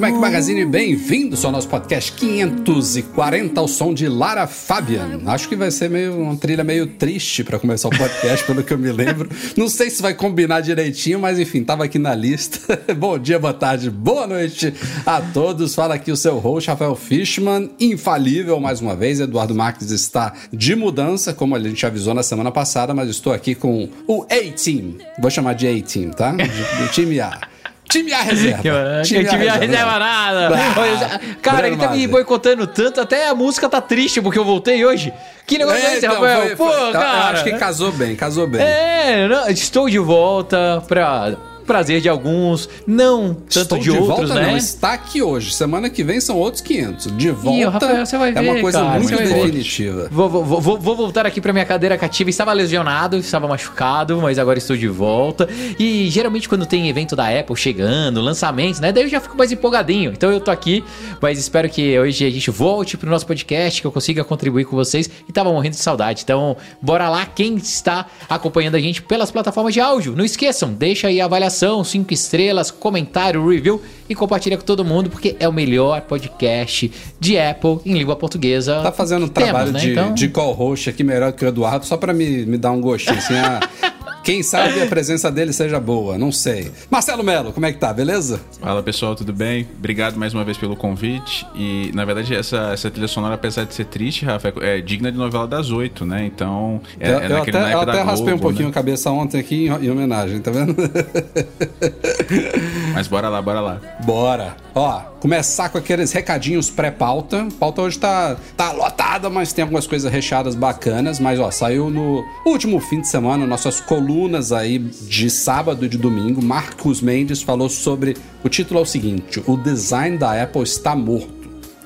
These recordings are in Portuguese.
Do Mac Magazine, bem-vindos ao nosso podcast 540 ao som de Lara Fabian. Acho que vai ser meio uma trilha meio triste pra começar o podcast, pelo que eu me lembro. Não sei se vai combinar direitinho, mas enfim, tava aqui na lista. Bom dia, boa tarde, boa noite a todos. Fala aqui o seu host, Rafael Fishman, infalível mais uma vez. Eduardo Marques está de mudança, como a gente avisou na semana passada, mas estou aqui com o A-Team. Vou chamar de A-Team, tá? Do time A. Time A reserva. Time a reserva nada. Ah, cara, ele tá me boicotando tanto, até a música tá triste porque eu voltei hoje. Que negócio é, esse, então, Rafael? foi- Pô, foi- eu cara. acho que casou bem, casou bem. É, não, estou de volta pra prazer de alguns, não tanto Estou de, outros, volta, né? não. Está aqui hoje. Semana que vem são outros 500. De volta Rafael, você vai é uma ver, coisa cara, muito ver. definitiva. Vou, vou, vou, vou voltar aqui pra minha cadeira cativa. Estava lesionado, estava machucado, mas agora estou de volta. E geralmente quando tem evento da Apple chegando, lançamentos, né? Daí eu já fico mais empolgadinho. Então eu tô aqui, mas espero que hoje a gente volte pro nosso podcast, que eu consiga contribuir com vocês. E tava morrendo de saudade. Então, bora lá, quem está acompanhando a gente pelas plataformas de áudio. Não esqueçam, deixa aí a avaliação, cinco estrelas, comentário, review e compartilha com todo mundo, porque é o melhor podcast de Apple em língua portuguesa. Tá fazendo um que temos, trabalho né? de, Então- de co-host aqui melhor que o Eduardo, só pra me, me dar um gostinho, assim, ah, Quem sabe a presença dele seja boa, não sei. Marcelo Melo, como é que tá, beleza? Fala pessoal, tudo bem? Obrigado mais uma vez pelo convite. E na verdade, essa, essa trilha sonora, apesar de ser triste, Rafa, é é digna de novela das oito, né? Então, é, eu, é eu naquele até, naipe eu até raspei um pouquinho né? a cabeça ontem aqui em, em homenagem, tá vendo? Mas bora lá, bora lá. Bora. Ó, começar com aqueles recadinhos pré-pauta. Pauta hoje tá, tá lotada, mas tem algumas coisas recheadas bacanas. Mas, ó, saiu no último fim de semana nossas colunas aí de sábado e de domingo. Marcos Mendes falou sobre. O título é o seguinte: O design da Apple está morto.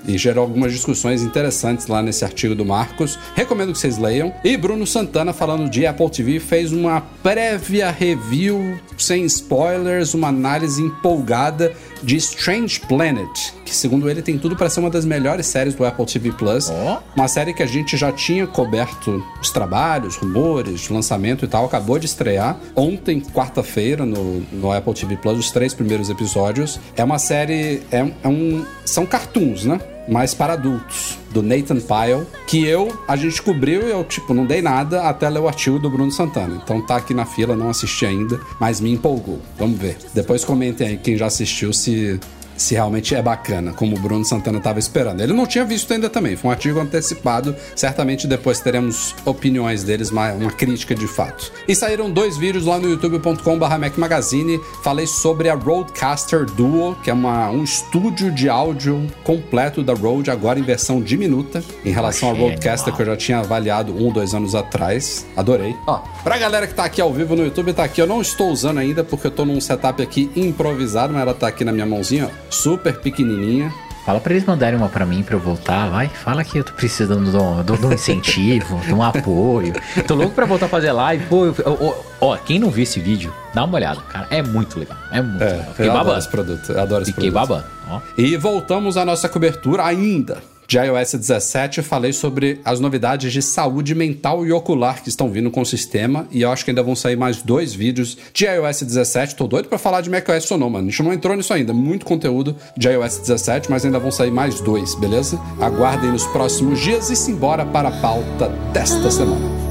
E gerou algumas discussões interessantes lá nesse artigo do Marcos. Recomendo que vocês leiam. E Bruno Santana, falando de Apple TV, fez uma prévia review, sem spoilers, uma análise empolgada de Strange Planet, que segundo ele tem tudo para ser uma das melhores séries do Apple TV Plus. Ó. Uma série que a gente já tinha coberto os trabalhos, rumores, lançamento e tal. Acabou de estrear ontem, quarta-feira, no, no Apple TV Plus, os três primeiros episódios. É uma série. É, é um. São cartoons, né? Mas para adultos, do Nathan Pyle, que eu, a gente cobriu e eu, tipo, não dei nada até ler o artigo do Bruno Santana. Então tá aqui na fila, não assisti ainda, mas me empolgou. Vamos ver. Depois comentem aí quem já assistiu se se realmente é bacana, como o Bruno Santana estava esperando. Ele não tinha visto ainda também, foi um artigo antecipado. Certamente depois teremos opiniões deles, uma, uma crítica de fato. E saíram dois vídeos lá no youtube.com/barra Mac Magazine. Falei sobre a Rodecaster Duo, que é uma, um estúdio de áudio completo da Rode, agora em versão diminuta, em relação Rodecaster animal. que eu já tinha avaliado um, dois anos atrás. Adorei. Ó, pra galera que tá aqui ao vivo no YouTube, tá aqui. Eu não estou usando ainda porque eu tô num setup aqui improvisado, mas ela tá aqui na minha mãozinha, ó, super pequenininha. Fala pra eles mandarem uma pra mim pra eu voltar, vai. Fala que eu tô precisando de um, incentivo, de um apoio. Tô louco pra voltar a fazer live. Pô, eu- eu- ó, quem não viu esse vídeo, dá uma olhada, cara. É muito legal. É muito É, legal. Fiquei eu adoro babando. esse produto. Eu adoro esse Fiquei produto. babando. Ó. E voltamos à nossa cobertura ainda de iOS 17. Eu falei sobre as novidades de saúde mental e ocular que estão vindo com o sistema. E eu acho que ainda vão sair mais dois vídeos de iOS 17. Tô doido pra falar de macOS Sonoma. A gente não entrou nisso ainda. Muito conteúdo de iOS 17, mas ainda vão sair mais dois, beleza? Aguardem nos próximos dias e simbora para a pauta desta semana.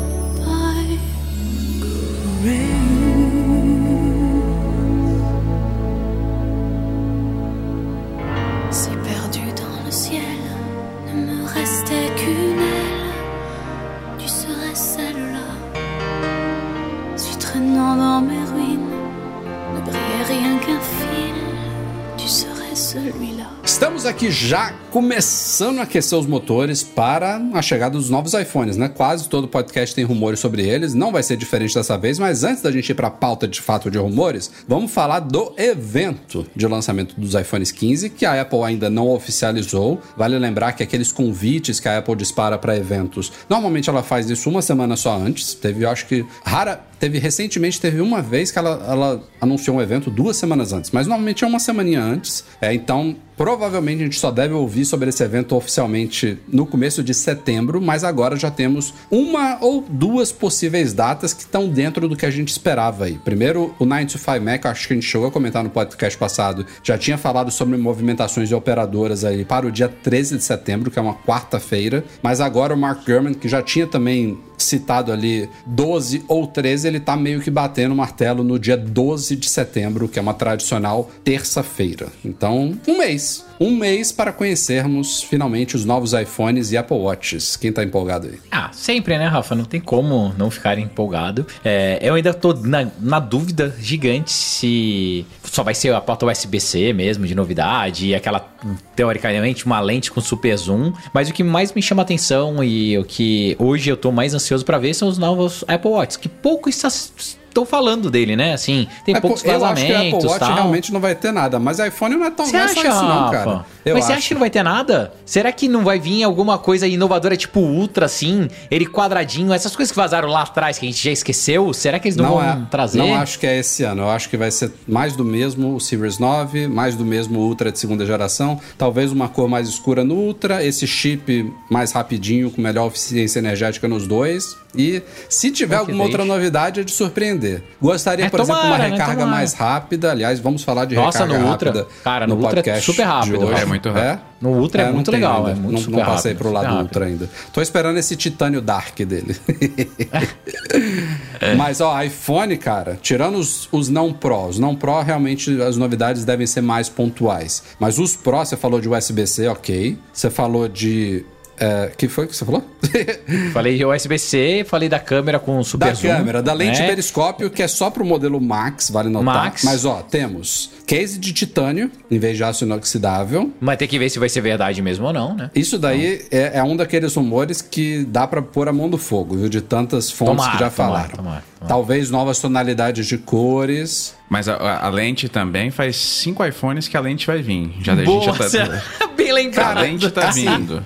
Ne começando a aquecer os motores para a chegada dos novos iPhones, né? Quase todo podcast tem rumores sobre eles, não vai ser diferente dessa vez, mas antes da gente ir para a pauta de fato de rumores, vamos falar do evento de lançamento dos iPhones 15 que a Apple ainda não oficializou. Vale lembrar que aqueles convites que a Apple dispara para eventos, normalmente ela faz isso uma semana só antes. Teve, eu acho que rara, teve recentemente teve uma vez que ela, ela anunciou um evento duas semanas antes, mas normalmente é uma semaninha antes. É, então Provavelmente a gente só deve ouvir sobre esse evento oficialmente no começo de setembro, mas agora já temos uma ou duas possíveis datas que estão dentro do que a gente esperava aí. Primeiro, o 9 to 5 Mac, acho que a gente chegou a comentar no podcast passado, já tinha falado sobre movimentações de operadoras aí para o dia 13 de setembro, que é uma quarta-feira, mas agora o Mark Gurman, que já tinha também citado ali 12 ou 13, ele tá meio que batendo o martelo no dia 12 de setembro, que é uma tradicional terça-feira. Então, um mês. Um mês para conhecermos finalmente os novos iPhones e Apple Watches. Quem tá empolgado aí? Ah, sempre, né, Rafa? Não tem como não ficar empolgado. É, eu ainda tô na, na dúvida gigante se só vai ser a porta USB-C mesmo, de novidade, e aquela, teoricamente, uma lente com super zoom. Mas o que mais me chama atenção e o que hoje eu tô mais ansioso para ver são os novos Apple Watch, que pouco está estão falando dele, né? Assim, tem É, poucos pô, eu acho que vazamentos Apple Watch tal. realmente não vai ter nada, mas iPhone não é tão Você não é acha, isso não, cara. Eu Mas você acho. acha que não vai ter nada? Será que não vai vir alguma coisa inovadora, tipo Ultra, assim? Ele quadradinho, essas coisas que vazaram lá atrás, que a gente já esqueceu? Será que eles não, Não, vão é, trazer? não acho que é esse ano. Eu acho que vai ser mais do mesmo o Series 9, mais do mesmo Ultra de segunda geração, talvez uma cor mais escura no Ultra, esse chip mais rapidinho, com melhor eficiência energética nos dois. E se tiver alguma outra novidade, é de surpreender. Gostaria, É, por exemplo, tomara, uma né? recarga Tomara. mais rápida. Aliás, vamos falar de Nossa, recarga no Ultra. rápida Cara, no no Ultra é podcast super rápido. É muito rápido. No Ultra é não muito legal, ainda. é muito não, não passei rápido, pro lado super Ultra ainda. Tô esperando esse titânio dark dele. Mas, ó, iPhone, cara, tirando os, os não Pro, os não Pro realmente as novidades devem ser mais pontuais. Mas os Pro, você falou de USB-C, ok. Você falou de. É, que foi que você falou? Falei de USB-C, falei da câmera com super da zoom. câmera, da lente né? periscópio, que é só pro modelo Max, vale notar. Max. Mas, ó, temos case de titânio, em vez de aço inoxidável. Mas tem que ver se vai ser verdade mesmo ou não, né? Isso daí é, é um daqueles rumores que dá pra pôr a mão no fogo, viu? De tantas fontes Tomara, que já tomara, falaram. tomara, tomara. Talvez novas tonalidades de cores. Mas a, a- a lente também faz cinco iPhones que a lente vai vir. Já, a gente já tá, Bem a lembrado. lente tá assim, vindo.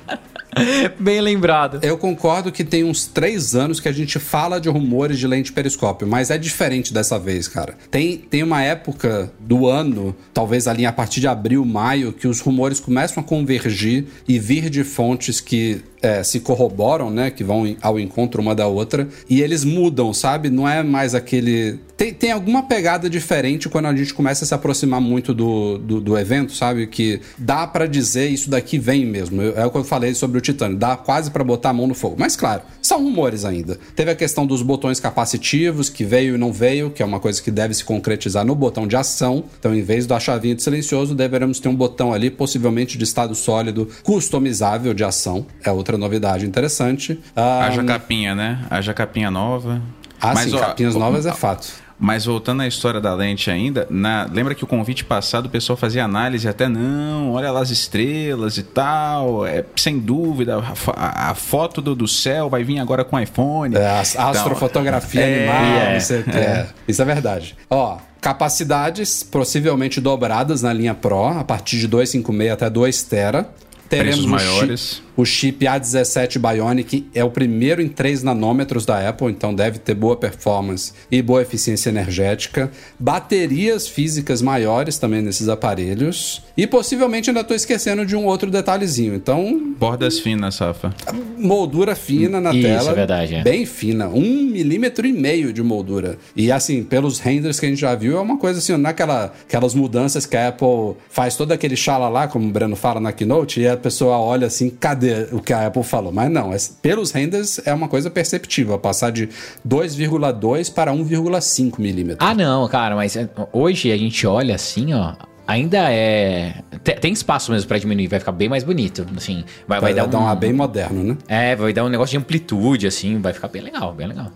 Bem lembrado. Eu concordo que tem uns três anos que a gente fala de rumores de lente periscópio, mas é diferente dessa vez, cara. Tem, tem uma época do ano, talvez ali a partir de abril, maio, que os rumores começam a convergir e vir de fontes que é, se corroboram, né? Que vão ao encontro uma da outra. E eles mudam, sabe? Não é mais aquele. Tem, tem alguma pegada diferente quando a gente começa a se aproximar muito do, do, do evento, sabe? Que dá pra dizer isso daqui vem mesmo. É o que eu falei sobre o Titânio. Dá quase pra botar a mão no fogo. Mas claro, são rumores ainda. Teve a questão dos botões capacitivos, que veio e não veio, que é uma coisa que deve se concretizar no botão de ação. Então, em vez da chavinha de silencioso, deveremos ter um botão ali, possivelmente de estado sólido, customizável de ação. É outra novidade interessante. Ah, Haja capinha, né? Haja capinha nova. ah, sim, ó, capinhas o- novas é fato. Mas voltando à história da lente ainda, na- lembra que o convite passado o pessoal fazia análise até não, olha lá as estrelas e tal, é sem dúvida, a, a- foto do, do céu vai vir agora com iPhone. É, a a astrofotografia é, animal, é, não sei o que. É. Isso é verdade. Ó, capacidades possivelmente dobradas na linha Pro, a partir de 256 até 2 tera. Teremos Preços maiores. Chip, o chip A17 Bionic, é o primeiro em 3 nanômetros da Apple, então deve ter boa performance e boa eficiência energética. Baterias físicas maiores também nesses aparelhos. E possivelmente ainda estou esquecendo de um outro detalhezinho. Então, Bordas finas, Safa. moldura fina na Isso, tela. é verdade, é. Bem fina. Um milímetro e meio de moldura. E assim, pelos renders que a gente já viu, é uma coisa assim, naquela aquelas mudanças que a Apple faz todo aquele xalalá, como o Breno fala na Keynote, e a pessoa olha assim, cadê o que a Apple falou? Mas não, é- pelos renders é uma coisa perceptível, passar de 2,2 para 1,5 milímetros. Ah, não, cara, mas é, hoje a gente olha assim, ó. Ainda é. te- Tem espaço mesmo pra diminuir, vai ficar bem mais bonito. Assim, vai, vai, Vai, dar um. um ar bem moderno, né? É, vai dar um negócio de amplitude, assim, vai ficar bem legal, bem legal.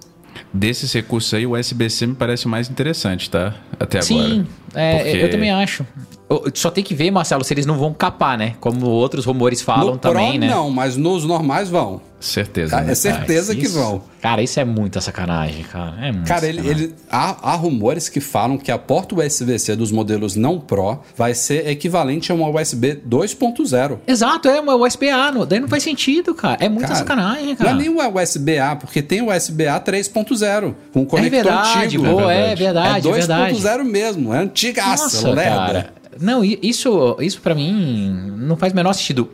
Desses recursos aí, o USB-C me parece o mais interessante, tá? Até agora. Sim, é, Porque- eu também acho. Só tem que ver, Marcelo, se eles não vão capar, né? Como outros rumores falam no também, Pro, né? não, mas nos normais vão. Certeza. Cara, né? é certeza Ah, que isso- vão. Cara, isso é muita sacanagem, cara. É muito Cara, ele, sacanagem. ele- há, há rumores que falam que a porta USB-C dos modelos não Pro vai ser equivalente a uma USB 2.0. Exato, é uma USB-A. não- Daí não faz sentido, cara. É muita Cara, sacanagem, Não cara. é nem uma USB-A, porque tem USB-A 3.0, com conector É verdade, antigo. pô, é verdade, é é verdade. 2.0 mesmo, é antigaça, Nossa, lerda. cara. Não, isso, isso para mim não faz o menor sentido.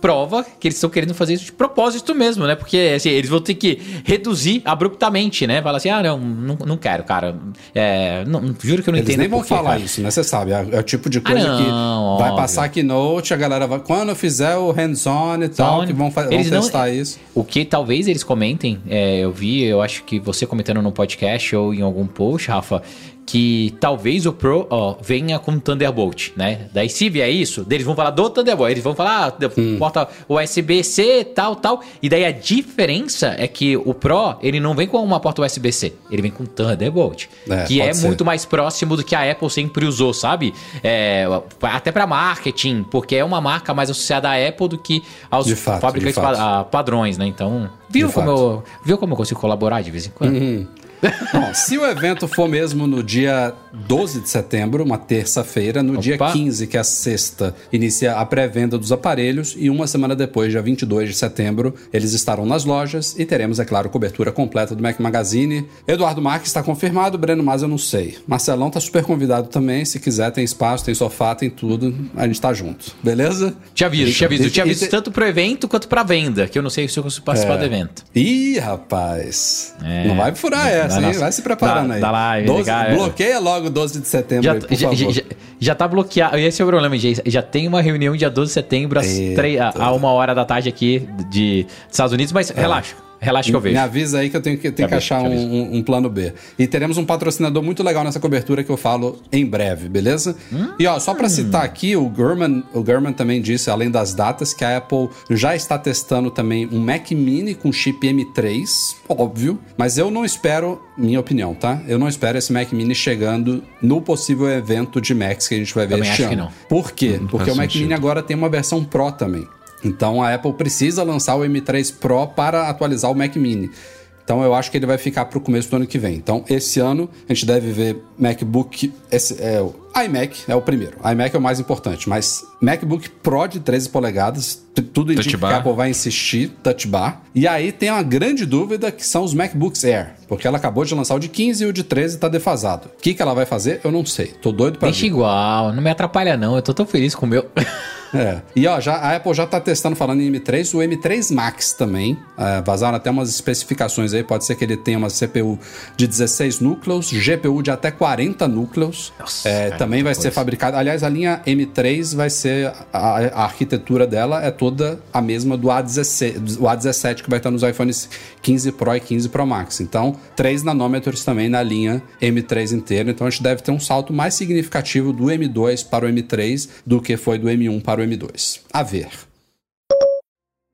Prova que eles estão querendo fazer isso de propósito mesmo, né? Porque assim, eles vão ter que reduzir abruptamente, né? Falar assim, ah, não, não, não quero, cara. É, não, juro que eu não Eles entendo nem vão falar cara. isso, né? Você sabe, é, é o tipo de coisa não, que vai óbvio. passar keynote, a galera vai. Quando fizer o hands-on e tal, que vão, vão eles não- testar isso. O que talvez eles comentem, é, eu vi, eu acho que você comentando no podcast ou em algum post, Rafa, que talvez o Pro ó, venha com Thunderbolt, né? Daí se vier isso, eles vão falar do Thunderbolt, eles vão falar, ah, Hum. porta USB-C, tal, tal. E daí a diferença é que o Pro, ele não vem com uma porta USB-C, ele vem com Thunderbolt, É, que é ser. muito mais próximo do que a Apple sempre usou, sabe? É, até para marketing, porque é uma marca mais associada à Apple do que aos fato, fabricantes de fato. pa- a padrões, né? Então, viu De como, fato. eu, viu como eu consigo colaborar de vez em quando? Uhum. Bom, se o evento for mesmo no dia 12 de setembro, uma terça-feira, no dia Opa. 15, que é a sexta, inicia a pré-venda dos aparelhos e uma semana depois, dia 22 de setembro, eles estarão nas lojas e teremos, é claro, cobertura completa do Mac Magazine. Eduardo Marques está confirmado, Breno Mas eu não sei. Marcelão tá super convidado também, se quiser, tem espaço, tem sofá, tem tudo, a gente tá junto, beleza? Te aviso, te aviso. Te aviso tanto pro evento quanto pra venda, que eu não sei se eu consigo participar É. do evento. Ih, rapaz. É. Não vai furar essa, hein? Nossa. Vai se preparando Da- aí. da live, 12 cara. bloqueia logo 12 de setembro Já, aí, por já, favor. já, já tá bloqueado. Esse é o problema, gente. Já tem uma reunião dia 12 de setembro, às Eita. três- a, a uma hora da tarde aqui de dos Estados Unidos, mas relaxa. Relaxa que eu vejo. Me avisa aí que eu tenho que, tenho que achar um, um- plano B. E teremos um patrocinador muito legal nessa cobertura que eu falo em breve, beleza? E ó, só pra citar aqui, o Gurman, o Gurman também disse, além das datas, que a Apple já está testando também um Mac Mini com chip M3, óbvio, mas eu não espero, minha opinião, tá? Eu não espero esse Mac Mini chegando no possível evento de Macs que a gente vai ver Também este ano. não. Por quê? Não Porque o Mac sentido. Mini agora tem uma versão Pro também. Então a Apple precisa lançar o M3 Pro para atualizar o Mac Mini. Então eu acho que ele vai ficar para o começo do ano que vem. Então esse ano a gente deve ver MacBook, esse é iMac é o primeiro. iMac é o mais importante, mas MacBook Pro de 13 polegadas, tudo indica Touch que a bar. Apple vai insistir, touch bar. E aí tem uma grande dúvida que são os MacBooks Air, porque ela acabou de lançar o de 15 e o de 13 tá defasado. O que que ela vai fazer? Eu não sei. Tô doido para Deixa ver. igual, não me atrapalha não. Eu tô tão feliz com o meu. É. E ó, já, a Apple já tá testando, falando em M3, o M3 Max também. É, vazaram até umas especificações aí. Pode ser que ele tenha uma CPU de 16 núcleos, GPU de até 40 núcleos. Nossa, É, também vai ser coisa. fabricado. Aliás, a linha M3 vai ser. A, a arquitetura dela é toda a mesma do A17, o A17 que vai estar nos iPhones 15 Pro e 15 Pro Max. Então, 3 nanômetros também na linha M3 inteira. Então, a gente deve ter um salto mais significativo do M2 para o M3 do que foi do M1 para o M2. A ver.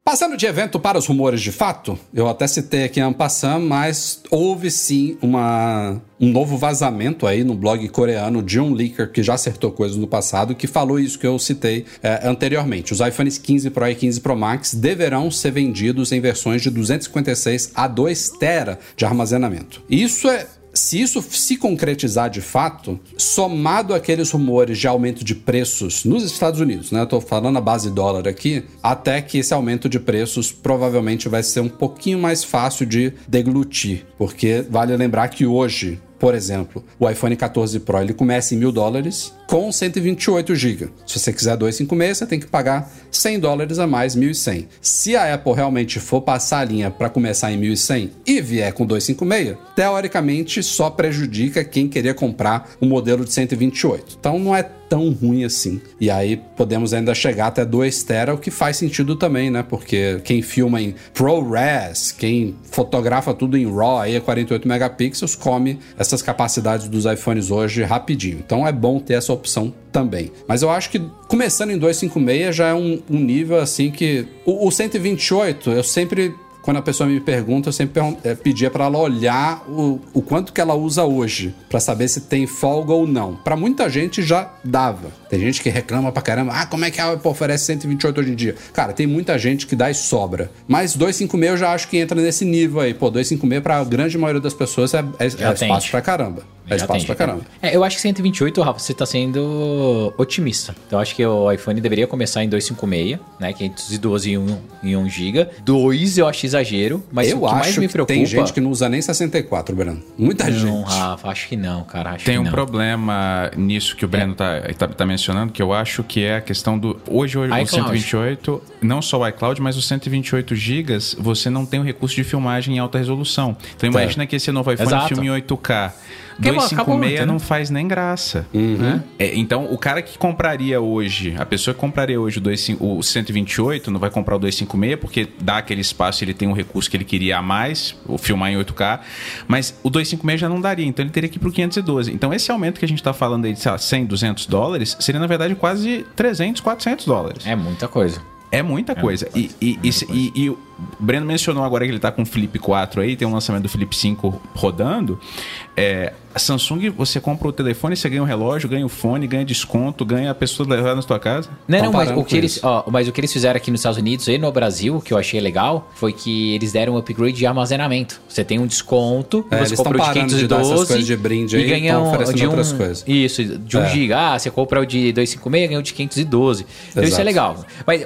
Passando de evento para os rumores de fato, eu até citei aqui en passant, mas houve sim uma, um novo vazamento aí no blog coreano de um leaker que já acertou coisas no passado, que falou isso que eu citei é, anteriormente. Os iPhones 15 Pro e 15 Pro Max deverão ser vendidos em versões de 256 a 2 TB de armazenamento. Isso é se isso se concretizar de fato, somado àqueles rumores de aumento de preços nos Estados Unidos, né? Eu tô falando a base dólar aqui, até que esse aumento de preços provavelmente vai ser um pouquinho mais fácil de deglutir, porque vale lembrar que hoje por exemplo, o iPhone 14 Pro ele começa em mil dólares com 128 GB. Se você quiser 256, você tem que pagar 100 dólares a mais, 1.100. Se a Apple realmente for passar a linha para começar em 1.100 e vier com 256, teoricamente só prejudica quem queria comprar o modelo de 128. Então não é tão ruim assim. E aí podemos ainda chegar até 2 tera, o que faz sentido também, né? Porque quem filma em ProRes, quem fotografa tudo em RAW, aí é 48 megapixels, come essas capacidades dos iPhones hoje rapidinho. Então é bom ter essa opção também. Mas eu acho que começando em 256 já é um, um nível assim que o, o 128 eu sempre quando a pessoa me pergunta, eu sempre eh, pedia pra ela olhar o, o quanto que ela usa hoje, pra saber se tem folga ou não. Pra muita gente já dava. Tem gente que reclama pra caramba, ah, como é que a Apple oferece 128 hoje em dia? Cara, tem muita gente que dá e sobra. Mas 256 eu já acho que entra nesse nível aí. Pô, 256 pra grande maioria das pessoas é, é, é espaço pra caramba. É espaço tem, pra caramba. É, eu acho que 128, Rafa, você tá sendo otimista. Então eu acho que o iPhone deveria começar em 256, né? 512 em 1, em 1 GB. 2 eu acho exagero, mas eu o que mais acho me que preocupa... tem gente que não usa nem 64, Breno. Muita Não, gente. Rafa, acho que não, cara. Acho Tem que um não. problema nisso que o Breno tá, tá, tá mencionando, que eu acho que é a questão do. Hoje, hoje o iCloud. 128, não só o iCloud, mas os 128 GB, você não tem o recurso de filmagem em alta resolução. Então imagina que esse novo iPhone Exato. filme em 8K. Acabou 256 ontem, não faz nem graça. Uhum. né? É, então, o cara que compraria hoje, a pessoa que compraria hoje o, 25 o 128, não vai comprar o 256, porque dá aquele espaço, ele tem um recurso que ele queria a mais, o filmar em 8K, mas o 256 já não daria, então ele teria que ir pro 512. Então, esse aumento que a gente está falando aí de, sei lá, 100, 200 dólares, seria, na verdade, quase 300, 400 dólares. É muita coisa. É muita coisa. E, e, e, e- e o Breno mencionou agora que ele tá com o Flip 4 aí, tem um lançamento do Flip 5 rodando. É, a Samsung, você compra o telefone, você ganha um relógio, ganha o fone, ganha desconto, ganha a pessoa levar na sua casa. Não, não, mas o, que eles, ó, mas o que eles fizeram aqui nos Estados Unidos e no Brasil, que eu achei legal, foi que eles deram um upgrade de armazenamento. Você tem um desconto, É, você compra o de parando de dar essas 512 coisas de brinde aí, e ganha um, de um, outras coisas. Isso, de 1 É. GB. Ah, você compra o de 256, ganha o de 512. Então isso é Exato. legal. Mas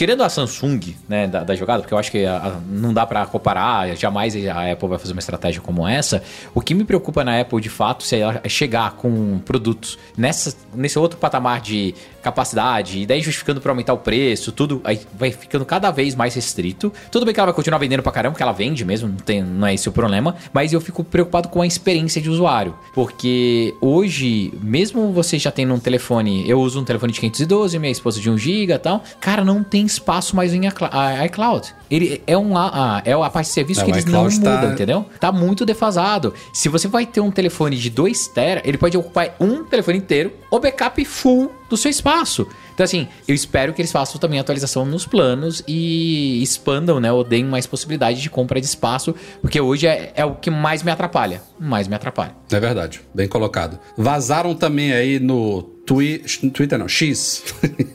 tirando a Samsung, né, da, da jogada, porque eu acho que a- a- não dá pra comparar, jamais a Apple vai fazer uma estratégia como essa. O que me preocupa na Apple, de fato, se ela chegar com produtos nessa, nesse outro patamar de capacidade, e daí justificando pra aumentar o preço, tudo, aí vai ficando cada vez mais restrito. Tudo bem que ela vai continuar vendendo pra caramba, porque ela vende mesmo, não, tem, não é esse o problema, mas eu fico preocupado com a experiência de usuário, porque hoje, mesmo você já tendo um telefone, eu uso um telefone de 512, minha esposa de 1 GB e tal, cara, não tem espaço mais em iCloud. Ele é um a, é a parte de serviço Não, que eles não iCloud mudam, tá- entendeu? Tá muito defasado. Se você vai ter um telefone de 2 tera, ele pode ocupar um telefone inteiro ou backup full do seu espaço. Então, assim, eu espero que eles façam também atualização nos planos e expandam, né? Ou deem mais possibilidade de compra de espaço, porque hoje é, é o que mais me atrapalha. Mais me atrapalha. É verdade, bem colocado. Vazaram também aí no Twi Twitter, não, X.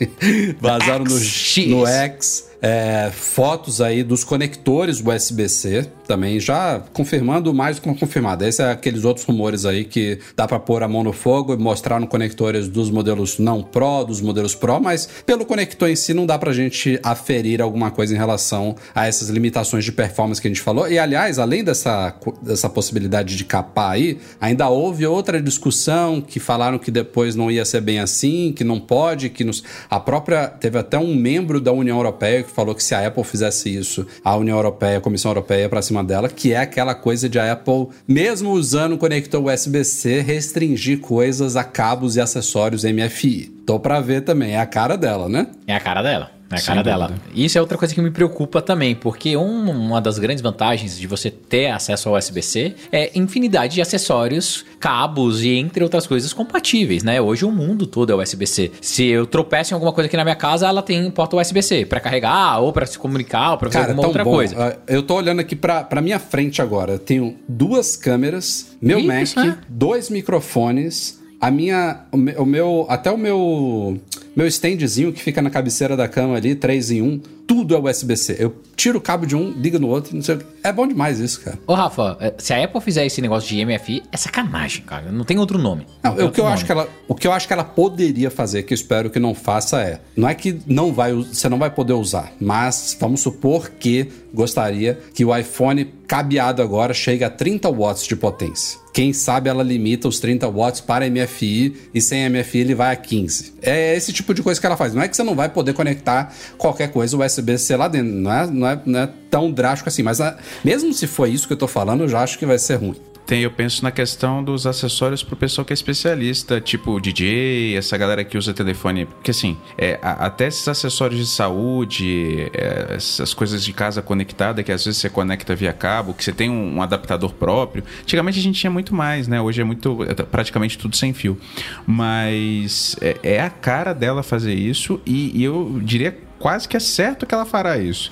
Vazaram no X. no X é, fotos aí dos conectores USB-C, também já confirmando mais do que confirmado. Esse é aqueles outros rumores aí que dá pra pôr a mão no fogo e mostrar no conectores dos modelos não Pro, dos modelos Pro, mas pelo conector em si não dá pra gente aferir alguma coisa em relação a essas limitações de performance que a gente falou. E aliás, além dessa, dessa possibilidade de capar aí, ainda houve outra discussão que falaram que depois não ia ser bem assim, que não pode, que nos... a própria teve até um membro da União Europeia que falou que se a Apple fizesse isso, a União Europeia, a Comissão Europeia ia pra cima dela, que é aquela coisa de a Apple, mesmo usando o conector USB-C, restringir coisas a cabos e acessórios MFI. Tô pra ver também, é a cara dela, né? É a cara dela. É a Sem cara dela. dúvida. Isso é outra coisa que me preocupa também, porque um- uma das grandes vantagens de você ter acesso ao USB-C é infinidade de acessórios, cabos e entre outras coisas compatíveis, né? Hoje o mundo todo é USB-C. Se eu tropeço em alguma coisa aqui na minha casa, ela tem porta USB-C para carregar ou para se comunicar ou para fazer Cara, alguma tão outra bom. coisa. Ah, Eu tô olhando aqui pra, pra minha frente agora. Eu tenho duas câmeras, meu Isso, Mac, é. dois microfones, a minha. O meu, Até o meu. Meu standzinho que fica na cabeceira da cama ali, 3 em 1, tudo é USB-C. Eu tiro o cabo de um, ligo no outro, não sei o quê. É bom demais isso, cara. Ô, Rafa, eh, se a Apple fizer esse negócio de MFI, é sacanagem, cara. Não tem outro nome. Não, tem o, que eu acho que ela, o que eu acho que ela poderia fazer, que eu espero que não faça, é. Não é que não vai, você não vai poder usar, mas vamos supor que gostaria que o iPhone cabeado agora chegue a 30 watts de potência. Quem sabe ela limita os 30 watts para MFI e sem MFI ele vai a 15. É esse tipo de coisa que ela faz. Não é que você não vai poder conectar qualquer coisa USB-C lá dentro. Não é, não é, não é tão drástico assim. Mas ah, mesmo se for isso que eu tô falando, eu já acho que vai ser ruim. Tem, eu penso na questão dos acessórios pro pessoal que é especialista, tipo DJ, essa galera que usa telefone. Porque assim, é, a- até esses acessórios de saúde, é, essas coisas de casa conectada, que às vezes você conecta via cabo, que você tem um, um adaptador próprio. Antigamente a gente tinha muito mais, né? Hoje é muito. é praticamente tudo sem fio. Mas é, é a cara dela fazer isso e, e eu diria quase que é certo que ela fará isso.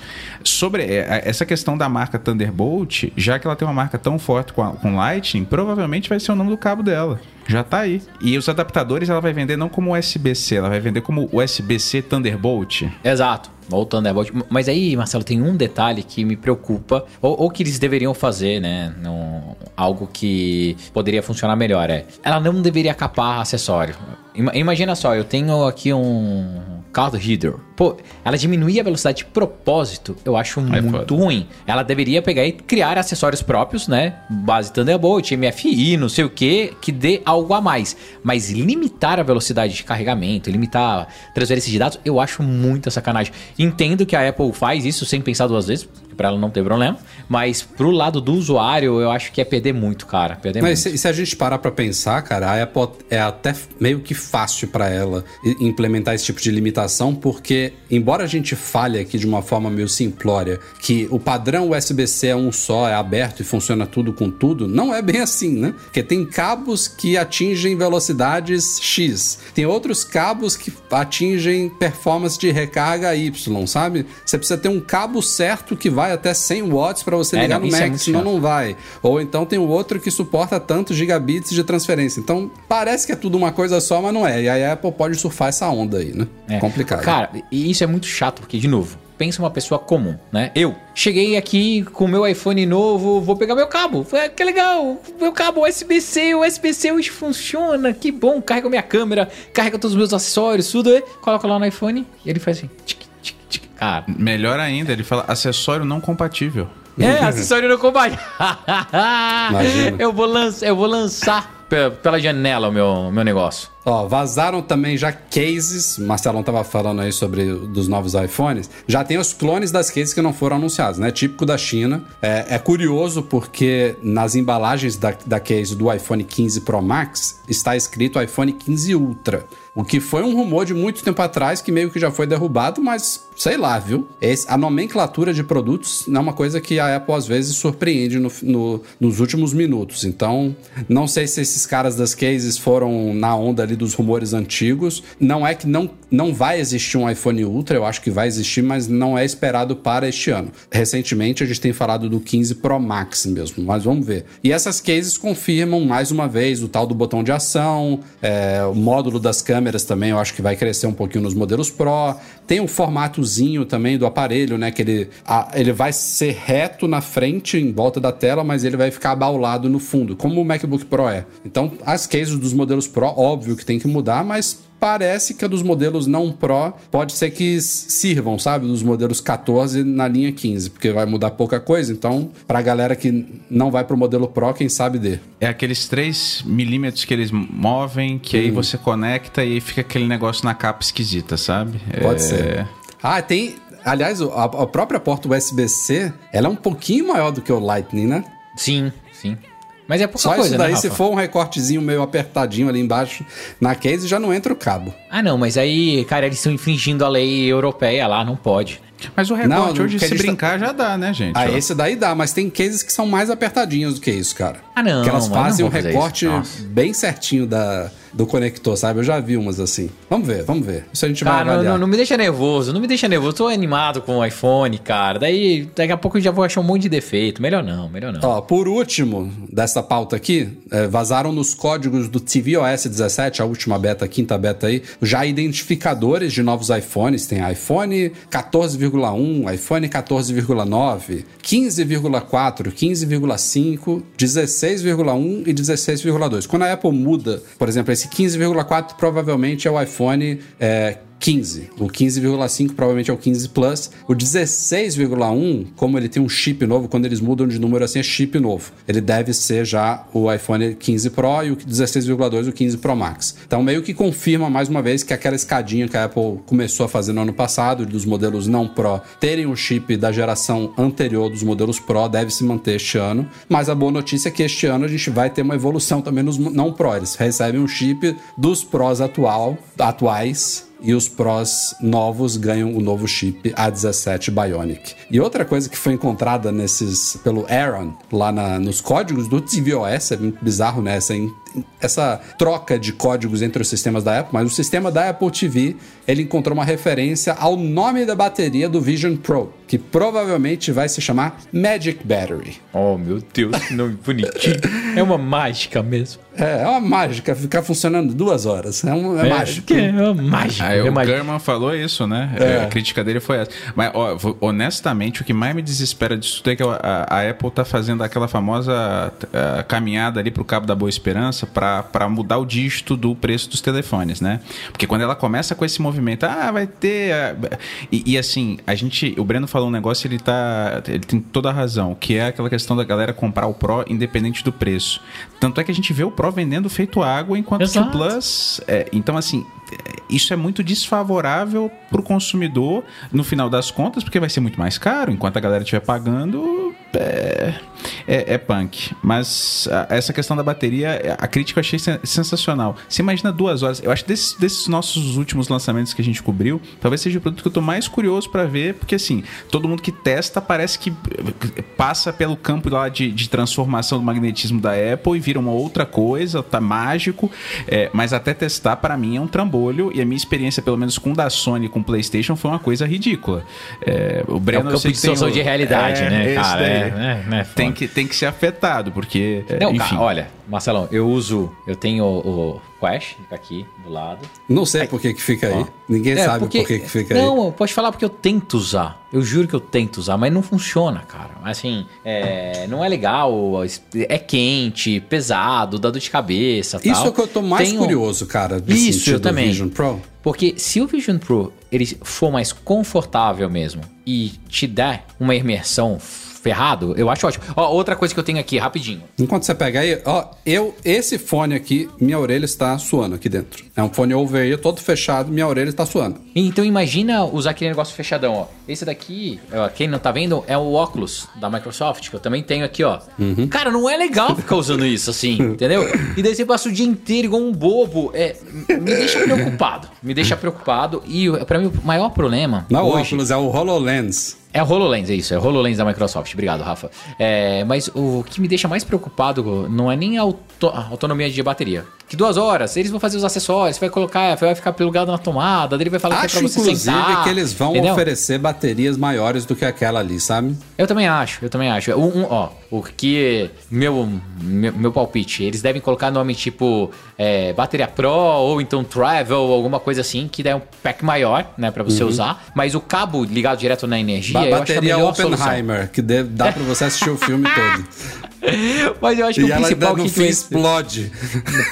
Sobre é, essa questão da marca Thunderbolt, já que ela tem uma marca tão forte com, a, com Lightning, provavelmente vai ser o nome do cabo dela. Já tá aí. E os adaptadores ela vai vender não como USB-C, ela vai vender como USB-C Thunderbolt. Exato. Ou Thunderbolt. Mas aí, Marcelo, tem um detalhe que me preocupa, ou, ou que eles deveriam fazer, né? Algo que poderia funcionar melhor. É. Ela não deveria capar acessório. Imagina só, eu tenho aqui um card reader. Pô, ela diminuir a velocidade de propósito, eu acho é muito ruim. Ela deveria pegar e criar acessórios próprios, né? Base Thunderbolt, MFI, não sei o que, que dê algo a mais. Mas limitar a velocidade de carregamento, limitar a transferência de dados, eu acho muita sacanagem. Entendo que a Apple faz isso sem pensar duas vezes, para ela não ter problema. Mas pro lado do usuário, eu acho que é perder muito, cara. Perder Mas muito. Se, se a gente parar para pensar, cara, a Apple é até meio que fácil para ela implementar esse tipo de limitação, porque embora a gente fale aqui de uma forma meio simplória que o padrão USB-C é um só, é aberto e funciona tudo com tudo, não é bem assim, né? Porque tem cabos que atingem velocidades X, tem outros cabos que atingem performance de recarga Y, sabe? Você precisa ter um cabo certo que vai vai até 100 watts para você é, ligar não, no Mac, é senão não vai. Ou então tem o outro que suporta tantos gigabits de transferência. Então parece que é tudo uma coisa só, mas não é. E a Apple pode surfar essa onda aí, né? É. Complicado. Cara, e isso é muito chato, porque, de novo, pensa uma pessoa comum, né? Eu cheguei aqui com meu iPhone novo, vou pegar meu cabo. Que legal, meu cabo USB-C, USB-C hoje funciona, que bom. Carrega minha câmera, carrega todos os meus acessórios, tudo. Coloca lá no iPhone e ele faz assim. Tic, Cara. Melhor ainda, ele fala acessório não compatível. É, acessório não compatível. eu vou lançar, eu vou lançar pela janela o meu, meu negócio. Ó, vazaram também já cases, Marcelão tava falando aí sobre dos novos iPhones, já tem os clones das cases que não foram anunciados, né? Típico da China. É, é curioso porque nas embalagens da, da case do iPhone 15 Pro Max está escrito iPhone 15 Ultra. O que foi um rumor de muito tempo atrás que meio que já foi derrubado, mas sei lá, viu? Esse, a nomenclatura de produtos é uma coisa que a Apple às vezes surpreende no, no, nos últimos minutos. Então, não sei se esses caras das cases foram na onda ali dos rumores antigos. Não é que não, não vai existir um iPhone Ultra, eu acho que vai existir, mas não é esperado para este ano. Recentemente a gente tem falado do 15 Pro Max mesmo, mas vamos ver. E essas cases confirmam mais uma vez o tal do botão de ação, é, o módulo das câmeras também eu acho que vai crescer um pouquinho nos modelos Pro. Tem o formatozinho também do aparelho, né? Que ele, a, ele vai ser reto na frente, em volta da tela, mas ele vai ficar abaulado no fundo, como o MacBook Pro é. Então, as cases dos modelos Pro, óbvio que tem que mudar, mas parece que a dos modelos não Pro pode ser que sirvam, sabe? Dos modelos 14 na linha 15, porque vai mudar pouca coisa. Então, pra galera que não vai pro modelo Pro, quem sabe dê. É aqueles 3 milímetros que eles movem, que hum. aí você conecta e fica aquele negócio na capa esquisita, sabe? Pode é... ser. Ah, tem. Aliás, a, a própria porta USB-C, ela é um pouquinho maior do que o Lightning, né? Sim, sim. Mas é pouca Só coisa, isso daí, né, se for um recortezinho meio apertadinho ali embaixo na case, já não entra o cabo. Ah, não, mas aí, cara, eles estão infringindo a lei europeia lá, não pode. Mas o recorte não, hoje, se brincar, tá... já dá, né, gente? Ah, Ó. esse daí dá, mas tem cases que são mais apertadinhos do que isso, cara. Ah, não. Que elas fazem um recorte bem certinho da, do conector, sabe? Eu já vi umas assim. Vamos ver, vamos ver. Isso a gente cara, vai avaliar. Não, não, me deixa nervoso, não me deixa nervoso. Tô animado com o iPhone, cara. Daí, daqui a pouco eu já vou achar um monte de defeito. Melhor não, melhor não. Ó, por último, dessa pauta aqui, é, vazaram nos códigos do tvOS 17, a última beta, a quinta beta aí, já identificadores de novos iPhones. Tem iPhone 14,1, iPhone 14,9, 15,4, 15,5, 16,1 e 16,2. Quando a Apple muda, por exemplo, esse esse 15,4 provavelmente é o iPhone é, 15. O 15,5 provavelmente é o 15 Plus. O 16,1, como ele tem um chip novo, quando eles mudam de número assim, é chip novo. Ele deve ser já o iPhone 15 Pro e o 16,2 o 15 Pro Max. Então meio que confirma mais uma vez que aquela escadinha que a Apple começou a fazer no ano passado, dos modelos não Pro terem o chip da geração anterior dos modelos Pro, deve se manter este ano. Mas a boa notícia é que este ano a gente vai ter uma evolução também nos não Pro. Eles recebem um chip dos Pros atual, atuais e os Pros novos ganham o novo chip A17 Bionic. E outra coisa que foi encontrada nesses pelo Aaron lá na, nos códigos do tvOS, é muito bizarro, né? Essa essa troca de códigos entre os sistemas da Apple, mas o sistema da Apple TV, ele encontrou uma referência ao nome da bateria do Vision Pro, que provavelmente vai se chamar Magic Battery. Oh, meu Deus, que nome bonitinho. É uma mágica mesmo. É, é uma mágica ficar funcionando duas horas. É, um, é, mágico. que É uma mágica. Aí é o mágica. German falou isso, né? É. A crítica dele foi essa. Mas, ó, honestamente, o que mais me desespera disso tudo é que a, a Apple tá fazendo aquela famosa eh, caminhada ali pro Cabo da Boa Esperança pra pra mudar o dígito do preço dos telefones, né? Porque quando ela começa com esse movimento, ah, vai ter. ah, E, e assim, a gente. O Breno falou um negócio, ele tá. Ele tem toda a razão, que é aquela questão da galera comprar o Pro independente do preço. Tanto é que a gente vê o Pro vendendo feito água, enquanto que Exato. o Plus. é, então, assim, é, isso é muito desfavorável pro consumidor no final das contas, porque vai ser muito mais caro, enquanto a galera estiver pagando. É, é, é punk. Mas a- essa questão da bateria, a crítica eu achei sen- sensacional. Você imagina duas horas. Eu acho que desses, desses nossos últimos lançamentos que a gente cobriu, talvez seja o produto que eu tô mais curioso pra ver, porque assim, todo mundo que testa parece que eh, passa pelo campo lá de, de transformação do magnetismo da Apple e vira uma outra coisa, tá mágico. É, mas até testar, para mim, é um trambolho. E a minha experiência, pelo menos com o da Sony com o PlayStation, foi uma coisa ridícula. É, o É Breno, o eu campo de distorção de realidade, É, né, cara? É, né, né, tem, que, tem que ser afetado, porque. é, Não, enfim. cara, olha, Marcelão, eu uso. Eu tenho o, o Quash aqui do lado. Não sei por que que fica aí. Ninguém É, sabe porque- por que que fica aí. Não, pode falar porque eu tento usar. Eu juro que eu tento usar, mas não funciona, cara. Assim, é, não é legal, é quente, pesado, dá dor de cabeça tal. Isso é o que eu tô mais Tenho- curioso, cara, Isso, eu do também. Vision Pro. Porque se o Vision Pro ele for mais confortável mesmo e te der uma imersão ferrado, eu acho ótimo. Ó, outra coisa que eu tenho aqui, rapidinho. Enquanto você pega aí, ó, eu, esse fone aqui, minha orelha está suando aqui dentro. É um fone over-ear todo fechado, minha orelha está suando. Então imagina usar aquele negócio fechadão, ó. Esse daqui, ó, quem não tá vendo, é o óculos da Microsoft, que eu também tenho aqui, ó. Cara, não é legal ficar usando isso assim, entendeu? E daí você passa o dia inteiro igual um bobo. É, me deixa preocupado. Me deixa preocupado. E pra mim, o maior problema Não é o hoje... óculos, é o HoloLens. É o HoloLens, é isso, é o HoloLens da Microsoft. Obrigado, Rafa. É, mas o que me deixa mais preocupado não é nem a, auto- a autonomia de bateria. Que duas horas, eles vão fazer os acessórios, você vai colocar, vai ficar plugado na tomada, ele vai falar que é Acho, pra você inclusive, sentar. que eles vão entendeu? oferecer baterias maiores do que aquela ali, sabe? Eu também acho, eu também acho. Um, um, ó, o que meu, meu, meu palpite, eles devem colocar nome tipo é, bateria Pro ou então Travel, alguma coisa assim, que dá um pack maior, né, pra você usar. Mas o cabo ligado direto na energia, Ba eu acho que é a bateria melhor solução. Oppenheimer, que dê- dá pra você assistir o filme todo. Mas eu acho que E o principal que tem- explode.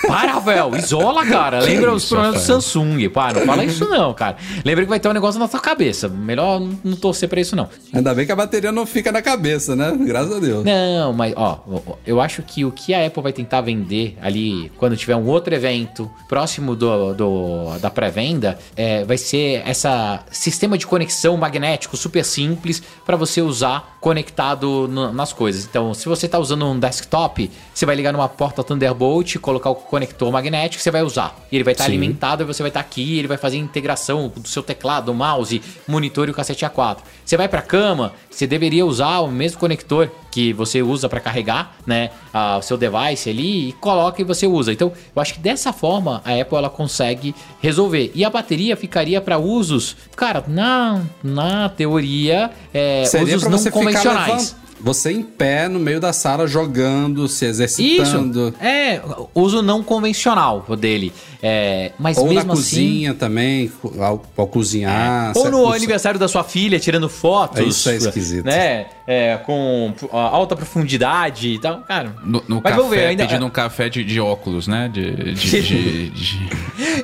Para, Vel, isola, cara. Lembra os isso, problemas do? Samsung. Para, não fala isso não, cara. Lembra que vai ter um negócio na tua cabeça. Melhor não- torcer pra isso, não. Ainda bem que a bateria não fica na cabeça, né? Graças a Deus. Não, mas ó, ó, eu acho que o que a Apple vai tentar vender ali quando tiver um outro evento próximo do, do- da pré-venda é, vai ser essa sistema de conexão magnético super simples para você usar conectado no- nas coisas. Então, se você tá usando um desktop, você vai ligar numa porta Thunderbolt, colocar o conector magnético, você vai usar. E ele vai estar Sim. alimentado e você vai estar aqui, ele vai fazer integração do seu teclado, mouse, monitor e o cacete A4. Você vai pra cama, você deveria usar o mesmo conector que você usa para carregar, né, a- o seu device ali e coloca e você usa. Então, eu acho que dessa forma a Apple ela consegue resolver. E a bateria ficaria para usos, cara, na, na teoria, é, usos não convencionais. Você em pé no meio da sala jogando, se Isso, exercitando. é, uso não convencional dele. É, mas Ou na mesmo assim, cozinha também, ao, ao cozinhar. Ou no aniversário da sua filha, tirando fotos. É, isso é esquisito. Né? É, com alta profundidade e tal. Cara. No, no mas café, vamos ver, ainda. pedindo um café de, de óculos, né? De, de, de- de-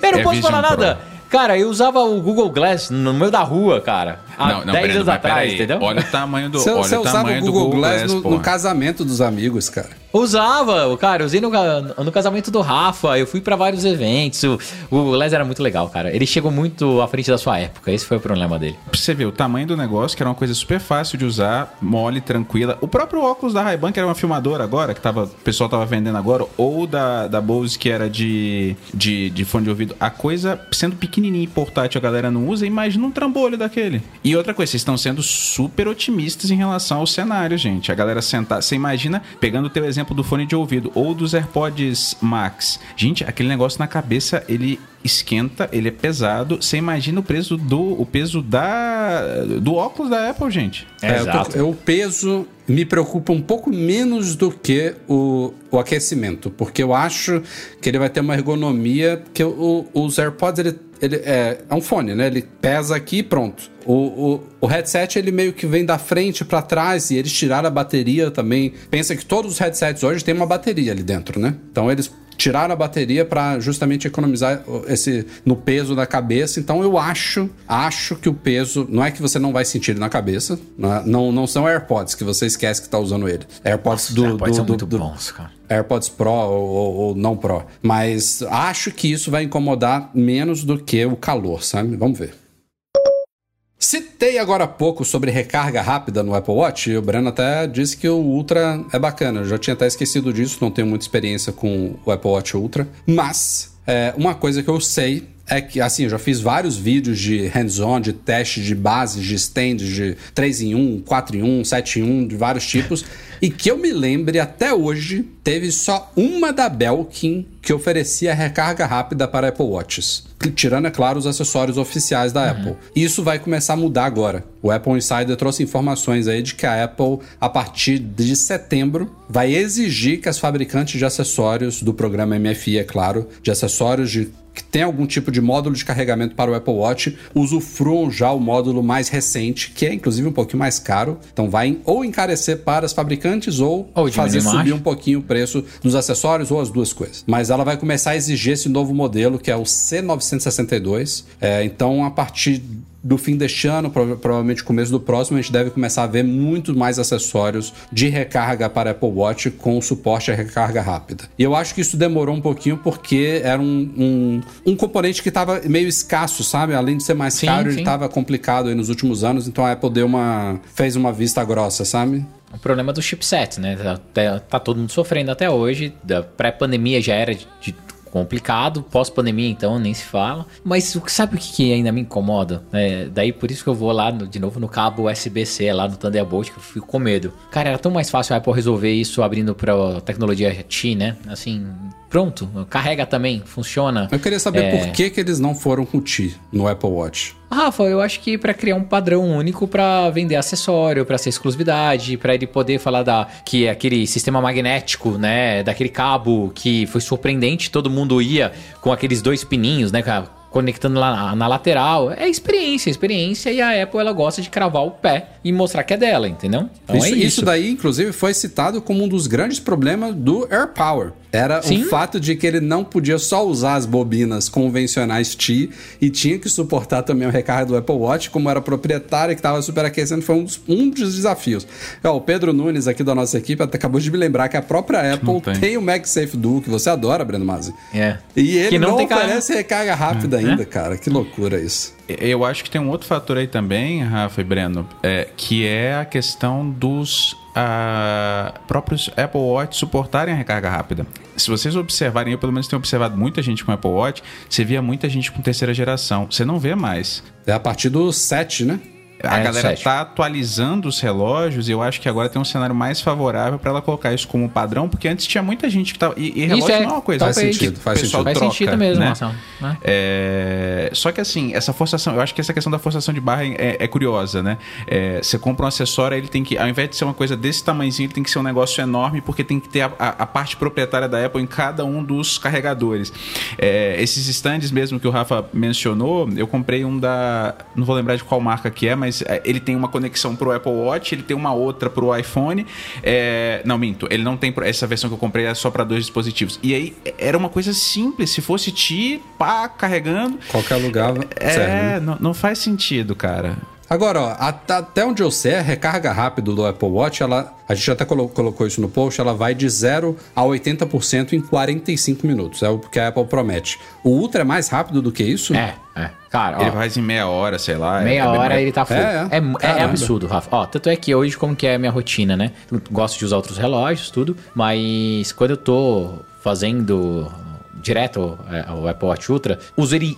Eu não É posso falar Pro. nada. Cara, eu usava o Google Glass no meio da rua, cara. Há Não, não, 10 Breno, anos atrás, entendeu? Olha o tamanho do, Você, olha você o usava tamanho o do Google, Glass, no, porra. no casamento dos amigos, cara. Usava, cara, usei no, no casamento do Rafa, eu fui pra vários eventos. O, o Google Glass era muito legal, cara. Ele chegou muito à frente da sua época, esse foi o problema dele. Pra você ver o tamanho do negócio, que era uma coisa super fácil de usar, mole, tranquila. O próprio óculos da Ray-Ban, que era uma filmadora agora, que tava, o pessoal tava vendendo agora, ou da, da Bose, que era de, de, de fone de ouvido. A coisa, sendo pequenininha e portátil, a galera não usa, imagina um trambolho daquele. E outra coisa, vocês estão sendo super otimistas em relação ao cenário, gente. A galera sentar. Você imagina, pegando o teu exemplo do fone de ouvido ou dos AirPods Max. Gente, aquele negócio na cabeça, ele esquenta, ele é pesado. Você imagina o peso do o peso da do óculos da Apple, gente. É, eu tô- eu- o peso me preocupa um pouco menos do que o, o aquecimento, porque eu acho que ele vai ter uma ergonomia que o- os AirPods ele, ele é, é um fone, né? Ele pesa aqui e pronto. O, o, o headset ele meio que vem da frente para trás e eles tiraram a bateria também. Pensa que todos os headsets hoje têm uma bateria ali dentro, né? Então eles tiraram a bateria para justamente economizar esse no peso da cabeça. Então eu acho, acho que o peso não é que você não vai sentir ele na cabeça, não, é- não, não são AirPods que você esquece que tá usando ele. AirPods do, AirPods do, são do- muito do- bons, cara. AirPods Pro ou, ou- ou não Pro. Mas acho que isso vai incomodar menos do que o calor, sabe? Vamos ver. Citei agora há pouco sobre recarga rápida no Apple Watch e o Breno até disse que o Ultra é bacana. Eu já tinha até esquecido disso, não tenho muita experiência com o Apple Watch Ultra. Mas é, uma coisa que eu sei é que, assim, eu já fiz vários vídeos de hands-on, de teste de bases, de stands, de 3 em 1, 4 em 1, 7 em 1, de vários tipos. e que eu me lembre, até hoje, teve só uma da Belkin que oferecia recarga rápida para Apple Watches. Tirando, é claro, os acessórios oficiais da Apple. Isso vai começar a mudar agora. O Apple Insider trouxe informações aí de que a Apple, a partir de setembro, vai exigir que as fabricantes de acessórios do programa MFI, é claro, de acessórios de que tem algum tipo de módulo de carregamento para o Apple Watch, usufruam já o módulo mais recente, que é inclusive um pouquinho mais caro. Então vai ou encarecer para as fabricantes ou, Ou fazer subir mais. um pouquinho o preço dos acessórios ou as duas coisas. Mas ela vai começar a exigir esse novo modelo, que é o C962. É, então, a partir do fim deste ano, prova- provavelmente começo do próximo, a gente deve começar a ver muito mais acessórios de recarga para Apple Watch com suporte à recarga rápida. E eu acho que isso demorou um pouquinho porque era um, um, um componente que estava meio escasso, sabe? Além de ser mais Sim, caro, ele sim. estava complicado aí nos últimos anos, então a Apple deu uma fez uma vista grossa, sabe? O problema do chipset, né? Tá, tá- tá todo mundo sofrendo até hoje. Da pré-pandemia já era de, de complicado, pós-pandemia então nem se fala. Mas o que- sabe o que, que ainda me incomoda? É, daí por isso que eu vou lá no- de novo no cabo USB-C, lá no Thunderbolt, que eu fico com medo. Cara, era tão mais fácil a Apple resolver isso abrindo pra tecnologia Qi, né? Assim, pronto, carrega também, funciona. Eu queria saber É. por que, que eles não foram com o Ti no Apple Watch. Rafa, eu acho que pra criar um padrão único pra vender acessório, pra ser exclusividade, pra ele poder falar da que é aquele sistema magnético, né, daquele cabo que foi surpreendente, todo mundo ia com aqueles dois pininhos, né, conectando lá na, na lateral. É experiência, experiência e a Apple ela gosta de cravar o pé e mostrar que é dela, entendeu? Então isso, é isso isso. daí, inclusive, foi citado como um dos grandes problemas do AirPower. Era Sim. o fato de que ele não podia só usar as bobinas convencionais T e tinha que suportar também o recarga do Apple Watch, como era proprietário que estava superaquecendo, foi um dos, um dos desafios. Ó, o Pedro Nunes, aqui da nossa equipe, até acabou de me lembrar que a própria Apple tem. tem. o MagSafe Duo, que você adora, Breno Mazzi. É. E ele Que não não, oferece recarga rápida É. ainda, cara. Que loucura isso. Eu acho que tem um outro fator aí também, Rafa e Breno, é, que é a questão dos ah, próprios Apple Watch suportarem a recarga rápida. Se vocês observarem, eu pelo menos tenho observado muita gente com Apple Watch, você via muita gente com terceira geração. Você não vê mais. É a partir do 7, né? A É, galera sete. tá atualizando os relógios e eu acho que agora tem um cenário mais favorável para ela colocar isso como padrão, porque antes tinha muita gente que tava. E, e relógio é não é uma coisa o Sentido, faz Faz troca, sentido mesmo, né? Marcelo, né? É, Só que assim, essa forçação, eu acho que essa questão da forçação de barra é, é curiosa, né? É, você compra um acessório, ele tem que, ao invés de ser uma coisa desse tamanhozinho, ele tem que ser um negócio enorme, porque tem que ter a, a- a parte proprietária da Apple em cada um dos carregadores. É, esses stands mesmo que o Rafa mencionou, eu comprei um da. Não vou lembrar de qual marca que é, mas é, ele tem uma conexão pro Apple Watch, ele tem uma outra pro iPhone. É, não, minto, ele não tem. pro- Essa versão que eu comprei é só para dois dispositivos. E aí era uma coisa simples, se fosse ti, pá, carregando. Qualquer lugar serve. né? É, não, não faz sentido, cara. Agora, ó, at- até onde eu sei, a recarga rápida do Apple Watch, ela, a gente até colo- colocou isso no post, ela vai de 0 a 80% em 45 minutos. É o que a Apple promete. O Ultra é mais rápido do que isso? É, é. Cara, ó, Ele faz em meia hora, sei lá. Meia é, hora é- ele tá full. É, É, é. é, é absurdo, Rafa. Ó, tanto é que hoje, como que é a minha rotina, né? Eu gosto de usar outros relógios, tudo, mas quando eu tô fazendo direto é, o Apple Watch Ultra, uso ele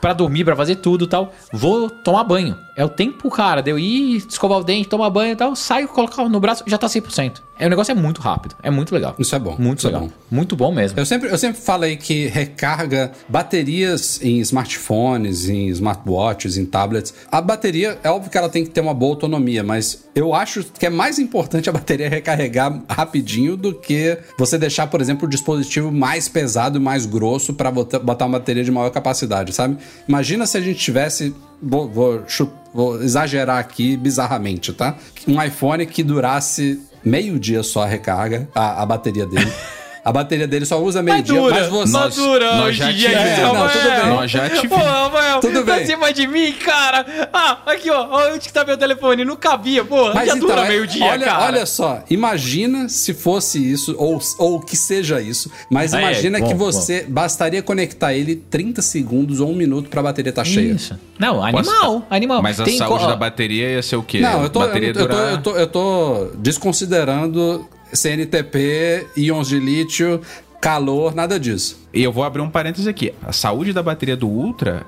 pra dormir, pra fazer tudo e tal. Vou tomar banho. É o tempo, cara, de eu ir escovar o dente, tomar banho e tal, saio, colocar no braço, já tá 100%. É, o negócio é muito rápido, é muito legal. Isso é bom. Muito é legal. bom. Muito bom mesmo. Eu sempre, eu sempre falei que recarga baterias em smartphones, em smartwatches, em tablets. A bateria, é óbvio que ela tem que ter uma boa autonomia, mas eu acho que é mais importante a bateria recarregar rapidinho do que você deixar, por exemplo, o dispositivo mais pesado e mais grosso para botar uma bateria de maior capacidade, sabe? Imagina se a gente tivesse. Vou, vou, vou exagerar aqui bizarramente, tá? Um iPhone que durasse meio dia só a recarga, a, a bateria dele. A bateria dele só usa meio dia, mas você. mas dura nós hoje já em dia, tivemos. Rafael. Não, tudo bem. Nós já tivemos. Pô, Rafael, Tudo tá bem. acima de mim, cara. Ah, aqui, ó. Onde que tá meu telefone? Não cabia, pô. Mas já então, dura é- meio dia, olha, cara. olha só, imagina se fosse isso, ou, ou que seja isso, mas É, imagina bom, que você bastaria conectar ele 30 segundos ou um minuto pra bateria estar cheia. Isso. Não, animal, animal. Mas a Tem saúde co- da bateria ia ser o quê? Não, eu tô, eu, eu tô, eu tô, eu tô desconsiderando CNTP, íons de lítio, calor, nada disso. E eu vou abrir um parênteses aqui. A saúde da bateria do Ultra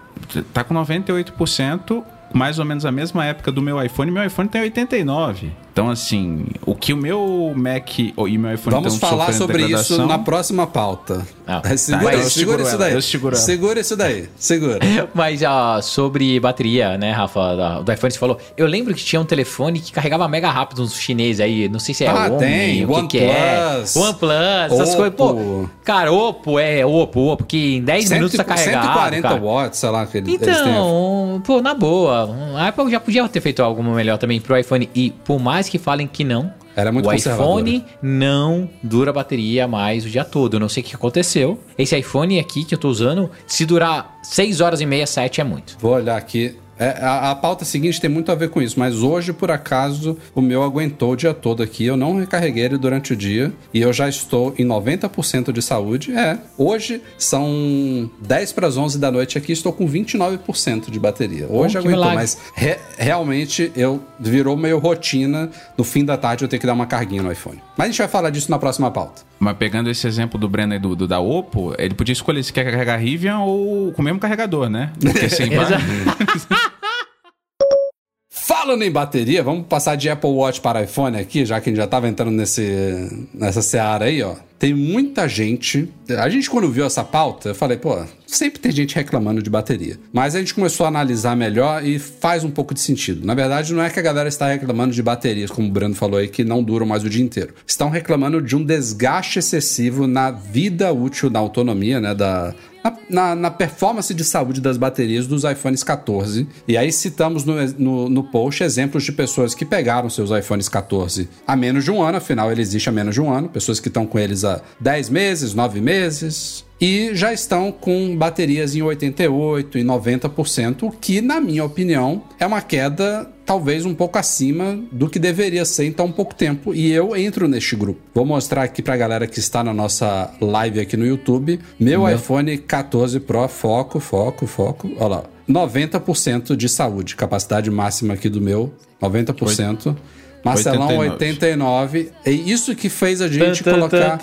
tá com 98%, mais ou menos a mesma época do meu iPhone. Meu iPhone tem 89%. Então, assim, o que o meu Mac e meu iPhone Vamos estão falar sofrendo sobre isso na próxima pauta. Ah, segura tá, segura seguro isso ela, daí. Segura isso daí, segura. Mas ó, sobre bateria, né, Rafa, do iPhone, você falou. Eu lembro que tinha um telefone que carregava mega rápido uns chineses aí. Não sei se é Ah, Omni, tem, o que, que é. OnePlus. OnePlus, essas Oppo. coisas. Pô, cara, Oppo, é, Oppo, Oppo, que em 10 minutos tá carregado. 140 cara. watts, sei lá, que eles. Então, pô, na boa. A Apple já podia ter feito algo melhor também pro iPhone. E por mais que falem que não, Era muito o iPhone não dura bateria mais o dia todo. Eu não sei o que aconteceu. Esse iPhone aqui que eu tô usando, se durar 6 horas e meia, 7 é muito. Vou olhar aqui. É, a, a pauta seguinte tem muito a ver com isso, mas hoje, por acaso, o meu aguentou o dia todo aqui. Eu não recarreguei ele durante o dia e eu já estou em 90% de saúde. É, hoje são 10 para as 11 da noite aqui, estou com 29% de bateria. Hoje aguentou, milagre. mas re- realmente eu virou meio rotina. No fim da tarde eu tenho que dar uma carguinha no iPhone. Mas a gente vai falar disso na próxima pauta. Mas pegando esse exemplo do Breno e do, do da Oppo, ele podia escolher se quer carregar Rivian ou com o mesmo carregador, né? Porque assim, vai... Falando em bateria, vamos passar de Apple Watch para iPhone aqui, já que a gente já estava entrando nesse, nessa seara aí, ó. Tem muita gente. A gente, quando viu essa pauta, eu falei, pô, sempre tem gente reclamando de bateria. Mas a gente começou a analisar melhor e faz um pouco de sentido. Na verdade, não é que a galera está reclamando de baterias, como o Brando falou aí, que não duram mais o dia inteiro. Estão reclamando de um desgaste excessivo na vida útil, na autonomia, né? Da, na, na- na performance de saúde das baterias dos iPhones 14. E aí citamos no, no, no post exemplos de pessoas que pegaram seus iPhones 14 há menos de um ano, afinal ele existe há menos de um ano, pessoas que estão com eles há 10 meses, 9 meses. E já estão com baterias em 88% e 90%, o que, na minha opinião, é uma queda talvez um pouco acima do que deveria ser em tão pouco tempo. E eu entro neste grupo. Vou mostrar aqui pra galera que está na nossa live aqui no YouTube. Meu iPhone 14 Pro, foco, foco, foco. Olha lá. 90% de saúde. Capacidade máxima aqui do meu, 90%. Marcelão, 89. E isso que fez a gente colocar.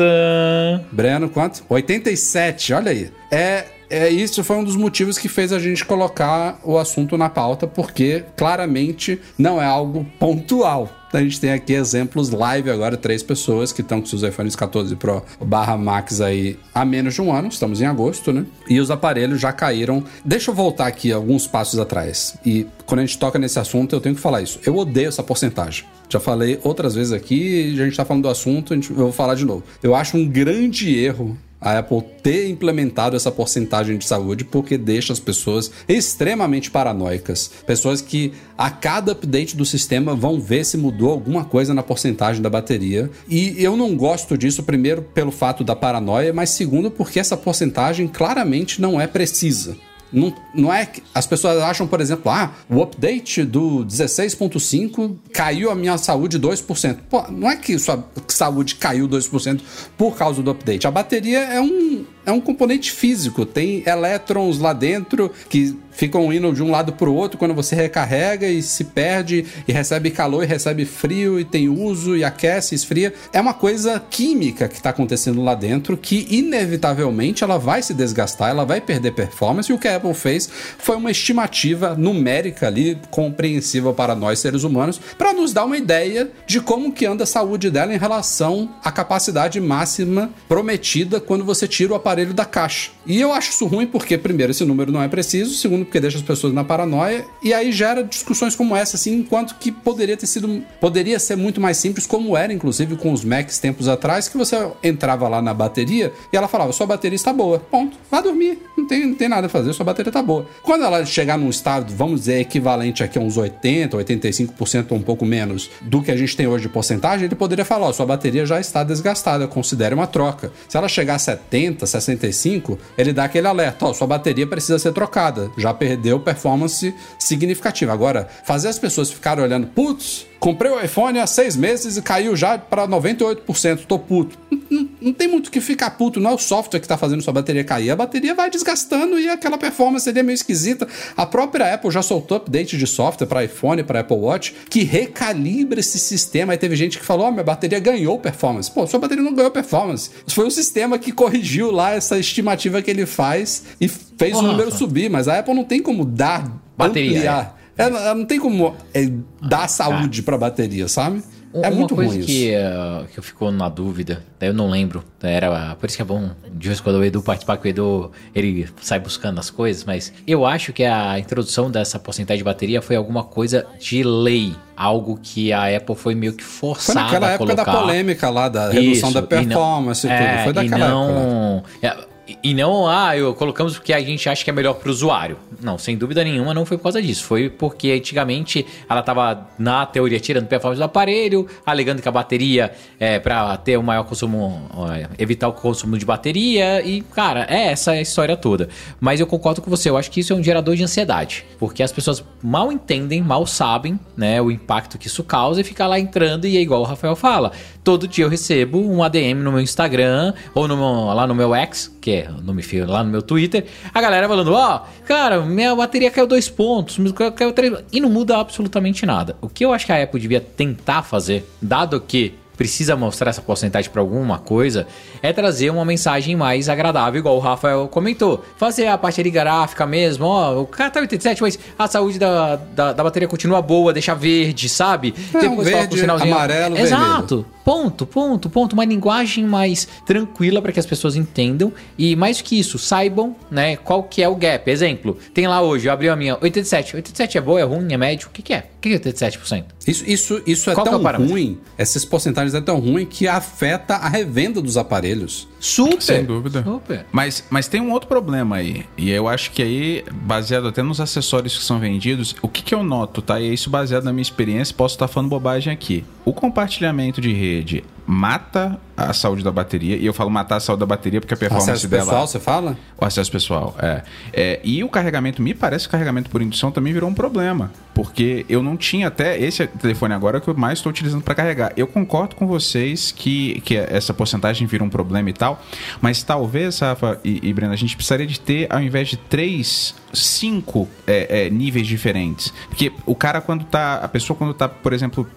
Breno, quanto? 87, olha aí. É, é, isso foi um dos motivos que fez a gente colocar o assunto na pauta, porque claramente não é algo pontual. A gente tem aqui exemplos live agora, três pessoas que estão com seus iPhones 14 Pro barra Max aí há menos de um ano, estamos em agosto, né? E os aparelhos já caíram. Deixa eu voltar aqui alguns passos atrás. E quando a gente toca nesse assunto, eu tenho que falar isso. Eu odeio essa porcentagem. Já falei outras vezes aqui, a gente tá falando do assunto, eu vou falar de novo. Eu acho um grande erro a Apple ter implementado essa porcentagem de saúde porque deixa as pessoas extremamente paranoicas. Pessoas que a cada update do sistema vão ver se mudou alguma coisa na porcentagem da bateria. E eu não gosto disso, primeiro, pelo fato da paranoia, mas segundo, porque essa porcentagem claramente não é precisa. Não, não é que as pessoas acham, por exemplo, ah, o update do 16.5 caiu a minha saúde 2%. Pô, não é que sua saúde caiu 2% por causa do update. A bateria é um, é um componente físico, tem elétrons lá dentro que ficam indo de um lado pro outro quando você recarrega e se perde e recebe calor e recebe frio e tem uso e aquece, esfria. É uma coisa química que está acontecendo lá dentro que inevitavelmente ela vai se desgastar, ela vai perder performance e o que a Apple fez foi uma estimativa numérica ali compreensível para nós seres humanos para nos dar uma ideia de como que anda a saúde dela em relação à capacidade máxima prometida quando você tira o aparelho da caixa. E eu acho isso ruim porque primeiro esse número não é preciso, segundo porque deixa as pessoas na paranoia e aí gera discussões como essa assim, enquanto que poderia ter sido poderia ser muito mais simples como era inclusive com os Macs tempos atrás que você entrava lá na bateria e ela falava sua bateria está boa. Ponto. Vá dormir. Não tem, não tem nada a fazer, sua bateria está boa. Quando ela chegar num estado, vamos dizer, equivalente aqui a uns 80, 85% ou um pouco menos do que a gente tem hoje de porcentagem, ele poderia falar, sua bateria já está desgastada, considere uma troca. Se ela chegar a 70, 65, ele dá aquele alerta, ó, sua bateria precisa ser trocada, já perdeu performance significativa. Agora, fazer as pessoas ficarem olhando, putz, comprei o iPhone há seis meses e caiu já para 98%, tô puto. Não, não, tem muito que ficar puto, não é o software que tá fazendo sua bateria cair. A bateria vai desgastando e aquela performance seria meio esquisita. A própria Apple já soltou update de software para iPhone, para Apple Watch, que recalibra esse sistema. Aí teve gente que falou: oh, minha bateria ganhou performance. Pô, sua bateria não ganhou performance. Foi o sistema que corrigiu lá essa estimativa que ele faz e fez o número subir, mas a Apple não tem como dar bateria. Ampliar. É. Ela, não tem como é, dar ah, saúde para bateria, sabe? É Uma muito coisa ruim que, isso. Uh, que eu fico na dúvida, eu não lembro, era por isso que é bom de vez quando o Edu participar, que o Edu ele sai buscando as coisas, mas eu acho que a introdução dessa porcentagem de bateria foi alguma coisa de lei, algo que a Apple foi meio que forçada Foi naquela a época colocar. da polêmica lá, da redução Isso, da performance e, e, não, tudo, é, foi daquela e não, época. É, e não, ah, eu colocamos porque a gente acha que é melhor para o usuário. Não, sem dúvida nenhuma, não foi por causa disso. Foi porque antigamente ela estava, na teoria, tirando performance do aparelho, alegando que a bateria é para ter um maior consumo, evitar o consumo de bateria. E, cara, é essa a história toda. Mas eu concordo com você, eu acho que isso é um gerador de ansiedade. Porque as pessoas mal entendem, mal sabem, né, o impacto que isso causa e fica lá entrando e é igual o Rafael fala. Todo dia eu recebo um ADM no meu Instagram ou no meu, lá no meu X, que é o nome feio, lá no meu Twitter, a galera falando, ó, oh, cara, minha bateria caiu dois pontos, caiu três... E não muda absolutamente nada. O que eu acho que a Apple devia tentar fazer, dado que precisa mostrar essa porcentagem para alguma coisa, é trazer uma mensagem mais agradável, igual o Rafael comentou. Fazer a parte ali gráfica mesmo, ó, o cara tá 87, mas a saúde da, da, da bateria continua boa, deixa verde, sabe? É, Depois um verde, sinalzinho. amarelo, Exato. Vermelho. Ponto, ponto, ponto. Uma linguagem mais tranquila para que as pessoas entendam e mais que isso, saibam, né, qual que é o gap. Exemplo, tem lá hoje, eu abri a minha 87. 87 é boa, é ruim, é médio? O que, que é? O que é 87%? Isso, isso, isso é Qual tão é ruim, essas porcentagens é tão ruim que afeta a revenda dos aparelhos. Super! Sem dúvida. Super. Mas, mas tem um outro problema aí. E eu acho que aí, baseado até nos acessórios que são vendidos, o que, que eu noto, tá? E é isso baseado na minha experiência, posso estar falando bobagem aqui. O compartilhamento de rede mata a saúde da bateria. E eu falo matar a saúde da bateria porque a performance acesso dela. pessoal, você fala? O acesso pessoal, é. é. E o carregamento, me parece que o carregamento por indução também virou um problema. Porque eu não tinha até esse telefone agora que eu mais estou utilizando para carregar. Eu concordo com vocês que, que essa porcentagem vira um problema e tal. Mas talvez, Rafa e, e Brenda, a gente precisaria de ter, ao invés de três, cinco é, é, níveis diferentes. Porque o cara, quando tá. A pessoa, quando tá, por exemplo.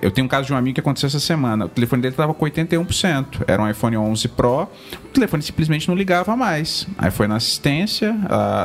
Eu tenho um caso de um amigo que aconteceu essa semana. O telefone dele estava com 81%. Era um iPhone 11 Pro. O telefone simplesmente não ligava mais. Aí foi na assistência,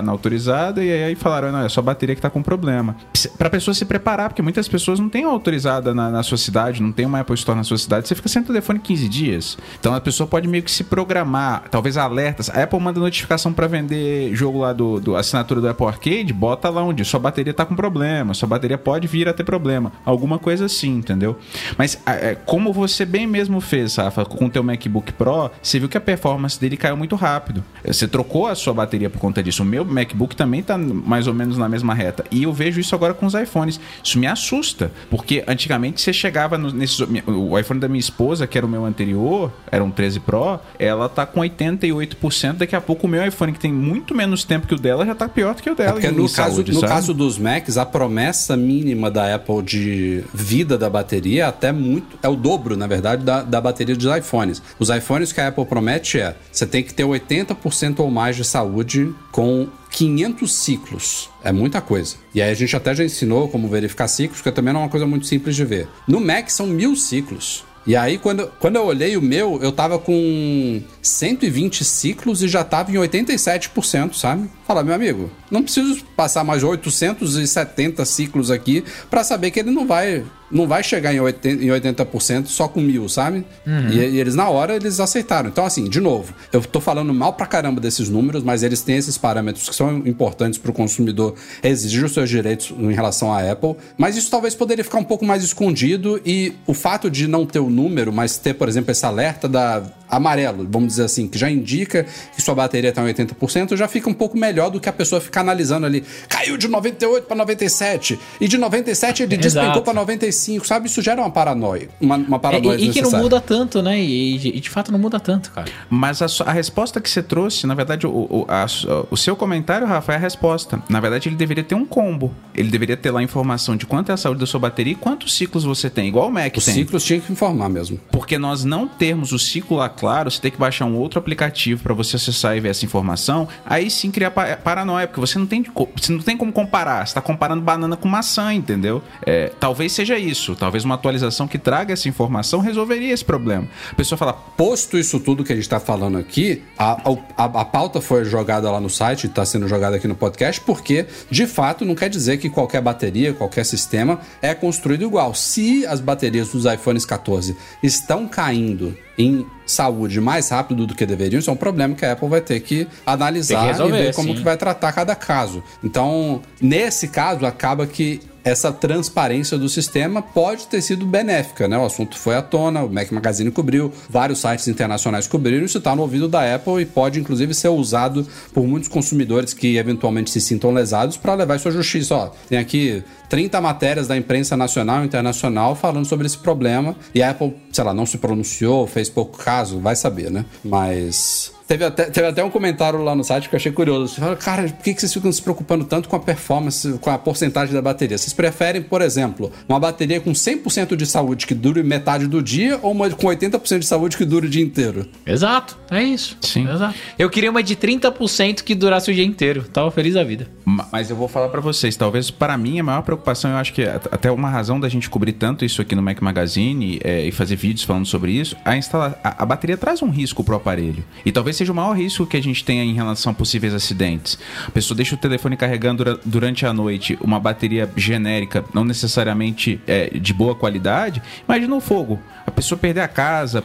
na autorizada, e aí falaram: não, é só a bateria que está com problema. Para a pessoa se preparar, porque muitas pessoas não têm autorizada na, na, sua cidade, não tem uma Apple Store na sua cidade, você fica sem telefone 15 dias. Então a pessoa pode meio que se programar, talvez alertas. A Apple manda notificação para vender jogo lá do, do assinatura do Apple Arcade, bota lá onde sua bateria está com problema, sua bateria pode vir a ter problema. Alguma coisa assim, entendeu? Mas é, como você bem mesmo fez, Rafa, com o teu MacBook Pro, você viu que a performance dele caiu muito rápido. Você trocou a sua bateria por conta disso. O meu MacBook também está mais ou menos na mesma reta. E eu vejo isso agora com os iPhones. Isso me assusta, porque antigamente você chegava no, nesses o iPhone da minha esposa, que era o meu anterior, era um 13 Pro, ela tá com 88%, daqui a pouco o meu iPhone que tem muito menos tempo que o dela já tá pior do que o dela. É no, caso, no caso dos Macs, a promessa mínima da Apple de vida da bateria é até muito é o dobro, na verdade, da, da bateria dos iPhones. Os iPhones que a Apple promete é: você tem que ter 80% ou mais de saúde com 500 ciclos. É muita coisa. E aí a gente até já ensinou como verificar ciclos, que também não é uma coisa muito simples de ver. No Mac são mil ciclos. E aí, quando, quando eu olhei o meu, eu tava com 120 ciclos e já tava em 87%, sabe? Fala, meu amigo, não preciso passar mais 870 ciclos aqui para saber que ele não vai não vai chegar em 80%, em 80% só com mil, sabe? Uhum. E, e, eles, na hora, eles aceitaram. Então, assim, de novo, eu tô falando mal pra caramba desses números, mas eles têm esses parâmetros que são importantes pro consumidor exigir os seus direitos em relação à Apple. Mas isso talvez poderia ficar um pouco mais escondido e o fato de não ter o número, mas ter, por exemplo, esse alerta da amarelo, vamos dizer assim, que já indica que sua bateria está em 80%, já fica um pouco melhor do que a pessoa ficar analisando ali. Caiu de 98 para 97 e de 97 ele despencou para 95, sabe? Isso gera uma paranoia, uma, uma paranoia é, E, e que não muda tanto, né? E, e, de fato não muda tanto, cara. Mas a, a resposta que você trouxe, na verdade, o, o, a, o seu comentário, Rafa, é a resposta. Na verdade, ele deveria ter um combo. Ele deveria ter lá a informação de quanto é a saúde da sua bateria e quantos ciclos você tem, igual o Mac Os tem. Os ciclos tinha que informar mesmo. Porque nós não termos o ciclo lá claro, você tem que baixar um outro aplicativo para você acessar e ver essa informação, aí sim cria paranoia, porque você não tem, você não tem como comparar. Você está comparando banana com maçã, entendeu? É, talvez seja isso. Talvez uma atualização que traga essa informação resolveria esse problema. A pessoa fala. Posto isso tudo que a gente está falando aqui, a, a, a, pauta foi jogada lá no site, está sendo jogada aqui no podcast, porque, de fato, não quer dizer que qualquer bateria, qualquer sistema é construído igual. Se as baterias dos iPhones 14 estão caindo em saúde mais rápido do que deveriam, isso é um problema que a Apple vai ter que analisar que resolver, e ver como sim. que vai tratar cada caso. Então, nesse caso, acaba que essa transparência do sistema pode ter sido benéfica, né? O assunto foi à tona, o Mac Magazine cobriu, vários sites internacionais cobriram, isso está no ouvido da Apple e pode inclusive ser usado por muitos consumidores que eventualmente se sintam lesados para levar isso à justiça. Ó, tem aqui 30 matérias da imprensa nacional e internacional falando sobre esse problema e a Apple, sei lá, não se pronunciou, fez pouco caso, vai saber, né? Mas Teve até, teve até um comentário lá no site que eu achei curioso. Você fala, cara, por que vocês ficam se preocupando tanto com a performance, com a porcentagem da bateria? Vocês preferem, por exemplo, uma bateria com 100% de saúde que dure metade do dia ou uma com 80% de saúde que dure o dia inteiro? Exato, é isso. Sim. Exato. Eu queria uma de 30% que durasse o dia inteiro. Tava feliz da vida. Mas eu vou falar para vocês, talvez para mim a maior preocupação, eu acho que até uma razão da gente cobrir tanto isso aqui no Mac Magazine é, e fazer vídeos falando sobre isso, a, instala a, a bateria traz um risco pro aparelho. E talvez seja o maior risco que a gente tenha em relação a possíveis acidentes. A pessoa deixa o telefone carregando durante a noite, uma bateria genérica, não necessariamente é, de boa qualidade. Imagina o fogo. A pessoa perder a casa,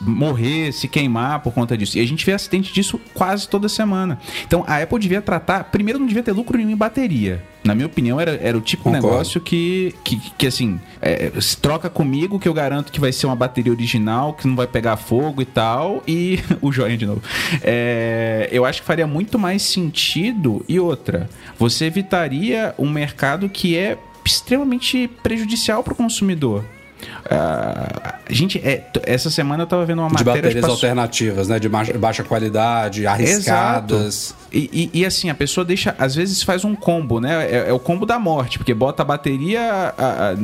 morrer, se queimar por conta disso. E a gente vê acidente disso quase toda semana. Então a Apple devia tratar. Primeiro, não devia ter lucro nenhum em bateria. Na minha opinião, era, era o tipo de negócio que, que, que assim, é, se troca comigo que eu garanto que vai ser uma bateria original, que não vai pegar fogo e tal, e o joinha de novo. É, eu acho que faria muito mais sentido. E outra, você evitaria um mercado que é extremamente prejudicial para o consumidor. Uh, gente, é, essa semana eu tava vendo uma de matéria... De baterias passou... alternativas, né? De baixa qualidade, arriscadas. E, e, e, assim, a pessoa deixa... Às vezes faz um combo, né? É, é o combo da morte, porque bota a bateria a, a,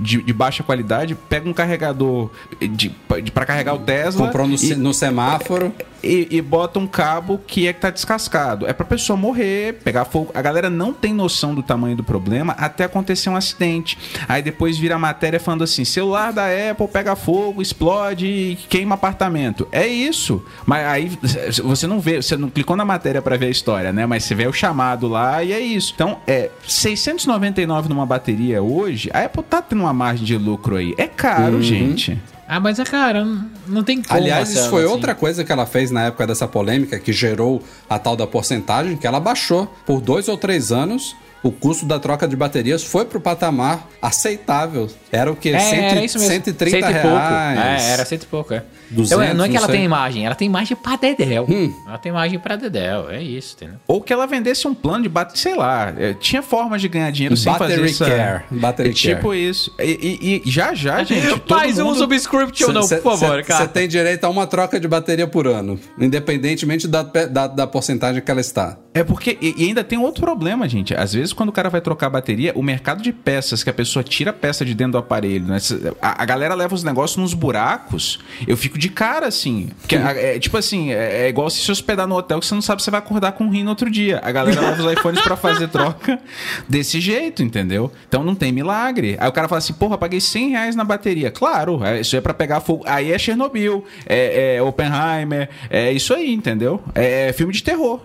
de, de, baixa qualidade, pega um carregador de, de para carregar o Tesla... Comprou no, e, no semáforo... E, e, bota um cabo que é que tá descascado. É pra pessoa morrer, pegar fogo. A galera não tem noção do tamanho do problema até acontecer um acidente. Aí depois vira a matéria falando assim: celular da Apple pega fogo, explode e queima apartamento. É isso. Mas aí você não vê, você não clicou na matéria para ver a história, né? Mas você vê o chamado lá e é isso. Então, é 699 numa bateria hoje, a Apple tá tendo uma margem de lucro aí. É caro, uhum. gente. Ah, mas é cara, não tem como. Aliás, isso foi assim. outra coisa que ela fez na época dessa polêmica que gerou a tal da porcentagem, que ela baixou por dois ou três anos o custo da troca de baterias foi para o patamar aceitável. Era o que? É, Cento, era isso mesmo. 130 cento e reais. É, era cento e pouco, é. 200, então, não é que ela tem imagem, ela tem imagem pra Dedel. Hum. Ela tem imagem pra Dedel, é isso, entendeu? Ou que ela vendesse um plano de bateria, sei lá, é, tinha formas de ganhar dinheiro sem fazer isso. Battery é, tipo care. isso. E, e, e, já, já, gente. Mais um subscription, não, por favor, cê, cara. Você tem direito a uma troca de bateria por ano, independentemente da, da, da porcentagem que ela está. É porque, e, e ainda tem outro problema, gente. Às vezes, quando o cara vai trocar a bateria, o mercado de peças que a pessoa tira a peça de dentro do aparelho, né? A, a galera leva os negócios nos buracos, eu fico de cara, assim. Que, é, tipo assim, é, é, igual se se hospedar no hotel que você não sabe se você vai acordar com um rim no outro dia. A galera leva os iPhones para fazer troca desse jeito, entendeu? Então não tem milagre. Aí o cara fala assim, porra, paguei 100 reais na bateria. Claro, é, isso é para pegar fogo. Aí é Chernobyl, é, é Oppenheimer, é isso aí, entendeu? É, é filme de terror.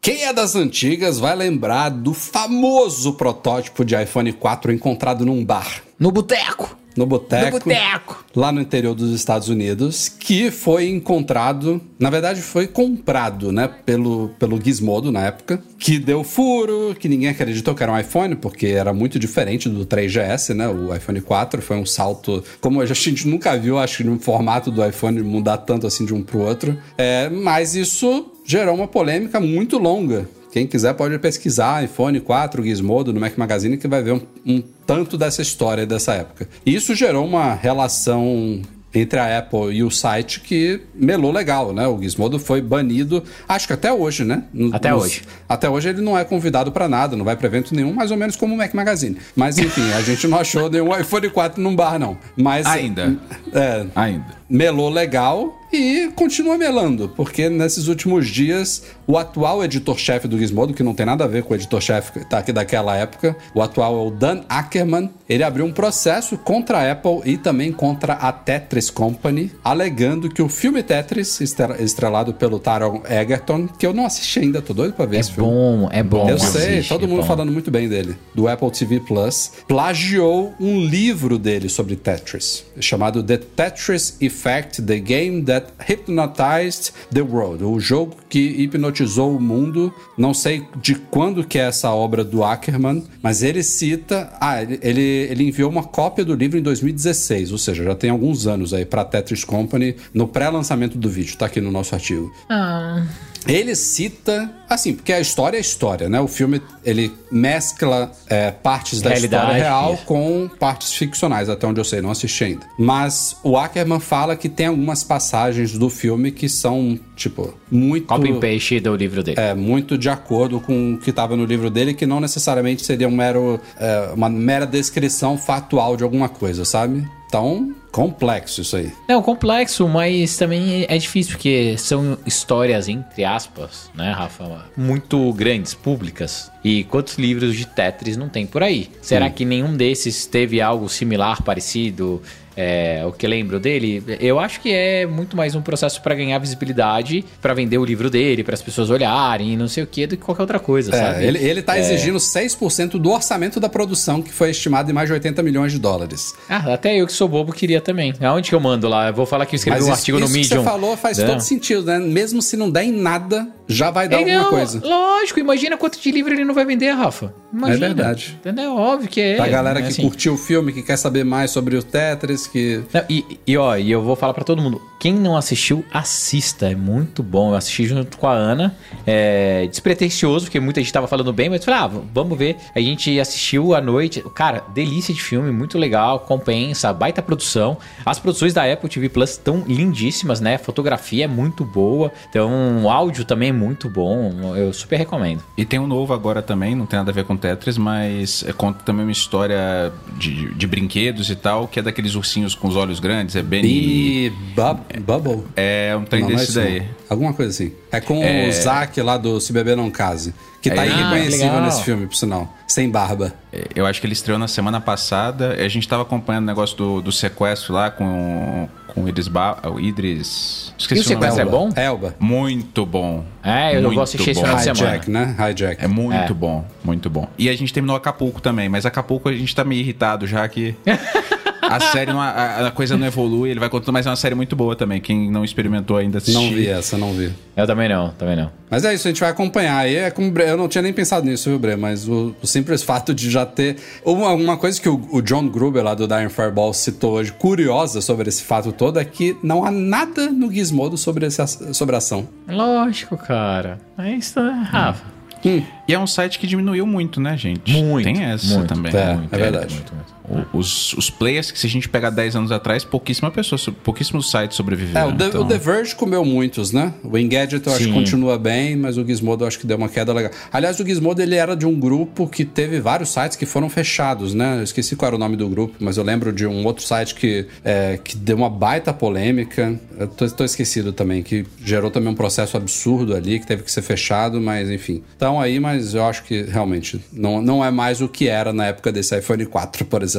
Quem é das antigas vai lembrar do famoso protótipo de iPhone 4 encontrado num bar. No boteco. No boteco. Boteco. Lá no interior dos Estados Unidos, que foi encontrado, na verdade foi comprado, né, pelo, pelo Gizmodo na época, que deu furo, que ninguém acreditou que era um iPhone, porque era muito diferente do 3GS, né, o iPhone 4 foi um salto, como a gente nunca viu, acho que no formato do iPhone mudar tanto assim de um pro outro, é, mas isso gerou uma polêmica muito longa quem quiser pode pesquisar iPhone 4 Gizmodo no Mac Magazine que vai ver um, um tanto dessa história dessa época. E isso gerou uma relação entre a Apple e o site que melou legal, né? O Gizmodo foi banido, acho que até hoje, né? Até Nos, hoje. Até hoje ele não é convidado para nada, não vai para evento nenhum, mais ou menos como o Mac Magazine. Mas enfim, a gente não achou nenhum iPhone 4 num bar, não. Mas, Ainda. É, Ainda. Melou legal e continua melando, porque nesses últimos dias o atual editor-chefe do Gizmodo, que não tem nada a ver com o editor-chefe tá aqui daquela época, o atual é o Dan Ackerman, ele abriu um processo contra a Apple e também contra a Tetris Company, alegando que o filme Tetris, estrelado pelo Taron Egerton, que eu não assisti ainda, tô doido pra ver é esse bom, filme. É bom, é bom. Eu sei, todo mundo bom. falando muito bem dele, do Apple TV Plus, plagiou um livro dele sobre Tetris, chamado The Tetris Effect, The Game That Hypnotized the World, o jogo que hipnotizou o mundo. Não sei de quando que é essa obra do Ackerman, mas ele cita, ah, ele, ele, ele enviou uma cópia do livro em 2016, ou seja, já tem alguns anos aí para Tetris Company no pré-lançamento do vídeo, tá aqui no nosso artigo. Ah. Ele cita, assim, porque a história é história, né? O filme ele mescla é, partes da Realidade. história real com partes ficcionais, até onde eu sei, não assisti ainda. Mas o Ackerman fala que tem algumas passagens do filme que são, tipo, muito. Copy and paste do livro dele. É, muito de acordo com o que estava no livro dele, que não necessariamente seria um mero, é, uma mera descrição factual de alguma coisa, sabe? Então, complexo isso aí. Não, complexo, mas também é difícil, porque são histórias, entre aspas, né, Rafa? Muito grandes, públicas. E quantos livros de Tetris não tem por aí? Será hum. que nenhum desses teve algo similar, parecido? É, o que lembro dele, eu acho que é muito mais um processo para ganhar visibilidade, para vender o livro dele, para as pessoas olharem e não sei o que, do que qualquer outra coisa, é, sabe? Ele, ele tá é... exigindo 6% do orçamento da produção, que foi estimado em mais de 80 milhões de dólares. Ah, até eu que sou bobo queria também. Aonde que eu mando lá? Eu vou falar que eu escrevi Mas um isso, artigo isso no Medium. que você falou faz todo sentido, né? Mesmo se não der em nada, já vai dar é, alguma não, coisa. Lógico, imagina quanto de livro ele não vai vender, Rafa. Imagina. É verdade. Entendeu? Óbvio que é. Pra galera que assim. curtiu o filme, que quer saber mais sobre o Tetris, que... Não, e, e ó, e eu vou falar para todo mundo, quem não assistiu, assista, é muito bom. Eu assisti junto com a Ana, é despretensioso, porque muita gente tava falando bem, mas eu falei, ah, vamos ver. A gente assistiu à noite, cara, delícia de filme, muito legal, compensa, baita produção. As produções da Apple TV Plus estão lindíssimas, né? A fotografia é muito boa, então o áudio também é muito bom, eu super recomendo. E tem um novo agora também, não tem nada a ver com Tetris, mas é, conta também uma história de, de brinquedos e tal, que é daqueles ursinhos com os olhos grandes, é bem E Bu- Bubble? É um trem Não, não é desse daí. não. Alguma coisa assim. É com É. o Zack lá do Se Beber Não Case. Que tá É. Ah, irreconhecível legal. nesse filme, por sinal. Sem barba. É, Eu acho que ele estreou na semana passada. A gente tava acompanhando o negócio do, do sequestro lá com, com o Idris Ba o Idris. Esqueci E o sequestro nome. é bom? Elba. Muito bom. É, eu Muito vou assistir esse final de semana. Hijack, né? Hijack. É muito É. bom, muito bom. E a gente terminou Acapulco também, mas Acapulco a gente tá meio irritado já que. A série, não, a, a coisa não evolui, ele vai contando, mas é uma série muito boa também. Quem não experimentou ainda assistir. Não vi essa, não vi. Eu também não, também não. Mas é isso, a gente vai acompanhar. E é como eu não tinha nem pensado nisso, viu, Bre? Mas o, o simples fato de já ter. Uma, uma coisa que o, o John Gruber, lá do Dying Fireball, citou hoje, curiosa sobre esse fato todo, é que não há nada no Gizmodo sobre, esse, aç- sobre a ação. Lógico, cara. É isso, né, Rafa? E é um site que diminuiu muito, né, gente? Muito. Tem essa muito, também. É, muito, é verdade. muito, muito. Os, os players que se a gente pegar 10 anos atrás, pouquíssima pessoa, pouquíssimos sites É, sobreviveram. o, The, então- o The Verge comeu muitos, né? O Engadget eu acho que Sim. continua bem, mas o Gizmodo eu acho que deu uma queda legal. Aliás, o Gizmodo ele era de um grupo que teve vários sites que foram fechados, né? Eu esqueci qual era o nome do grupo, mas eu lembro de um outro site que, é, que deu uma baita polêmica. Eu tô, tô esquecido também, que gerou também um processo absurdo ali, que teve que ser fechado, mas enfim. Então aí, mas eu acho que realmente não, não é mais o que era na época desse iPhone 4, por exemplo.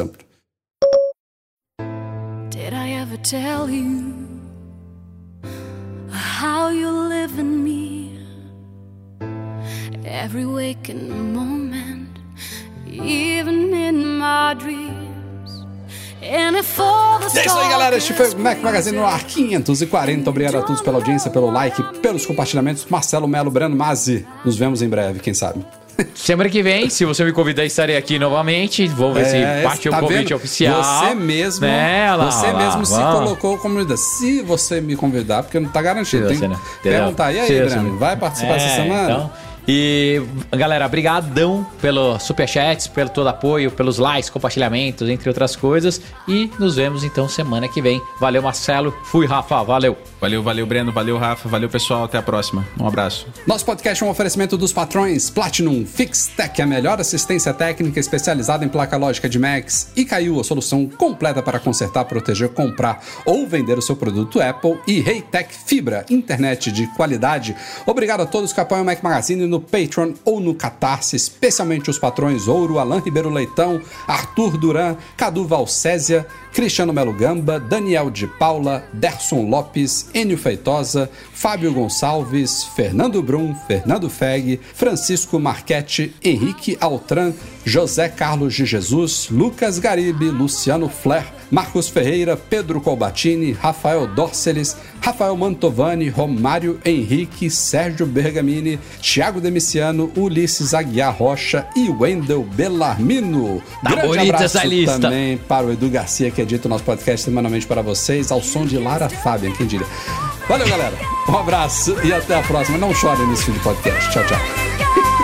Tell you how you live in me? Every waking moment, even in my dreams. And if all the é isso aí, galera. Este foi o Mac Magazine no ar 540. Obrigado a todos pela audiência, pelo like, pelos compartilhamentos. Marcelo Melo, Breno Mazzi. Nos vemos em breve, quem sabe. Semana que vem, se você me convidar, estarei aqui novamente. Vou ver É, se parte tá o convite vendo? oficial. Você mesmo, Né, lá, você lá, mesmo se vamos. colocou como. Se você me convidar, porque não tá garantido. Tem que perguntar. E aí, Breno, vai participar essa É, semana? então. E, galera, brigadão pelo superchats, pelo todo apoio, pelos likes, compartilhamentos, entre outras coisas. E nos vemos então semana que vem. Valeu, Marcelo. Fui, Rafa. Valeu. Valeu, valeu, Breno. Valeu, Rafa. Valeu, pessoal. Até a próxima. Um abraço. Nosso podcast é um oferecimento dos patrões Platinum FixTech, a melhor assistência técnica especializada em placa lógica de Macs, e Caiu, a solução completa para consertar, proteger, comprar ou vender o seu produto Apple, e Reitec Fibra, internet de qualidade. Obrigado a todos que apoiam o Mac Magazine no Patreon ou no Catarse, especialmente os patrões Ouro, Alain Ribeiro Leitão, Arthur Duran, Cadu Valcésia, Cristiano Melo Gamba, Daniel de Paula, Derson Lopes, Enio Feitosa, Fábio Gonçalves, Fernando Brum, Fernando Feg, Francisco Marchetti, Henrique Altran, José Carlos de Jesus, Lucas Garibe, Luciano Flair, Marcos Ferreira, Pedro Colbatini, Rafael Dorceles, Rafael Mantovani, Romário Henrique, Sérgio Bergamini, Thiago Demiciano, Ulisses Aguiar Rocha e Wendel Bellarmino. Tá bonita essa lista. também para o Edu Garcia, que edita o nosso podcast semanalmente para vocês, ao som de Lara Fabian, quem diria. Valeu, galera. Um abraço e até a próxima. Não chore nesse fim de podcast. Tchau, tchau.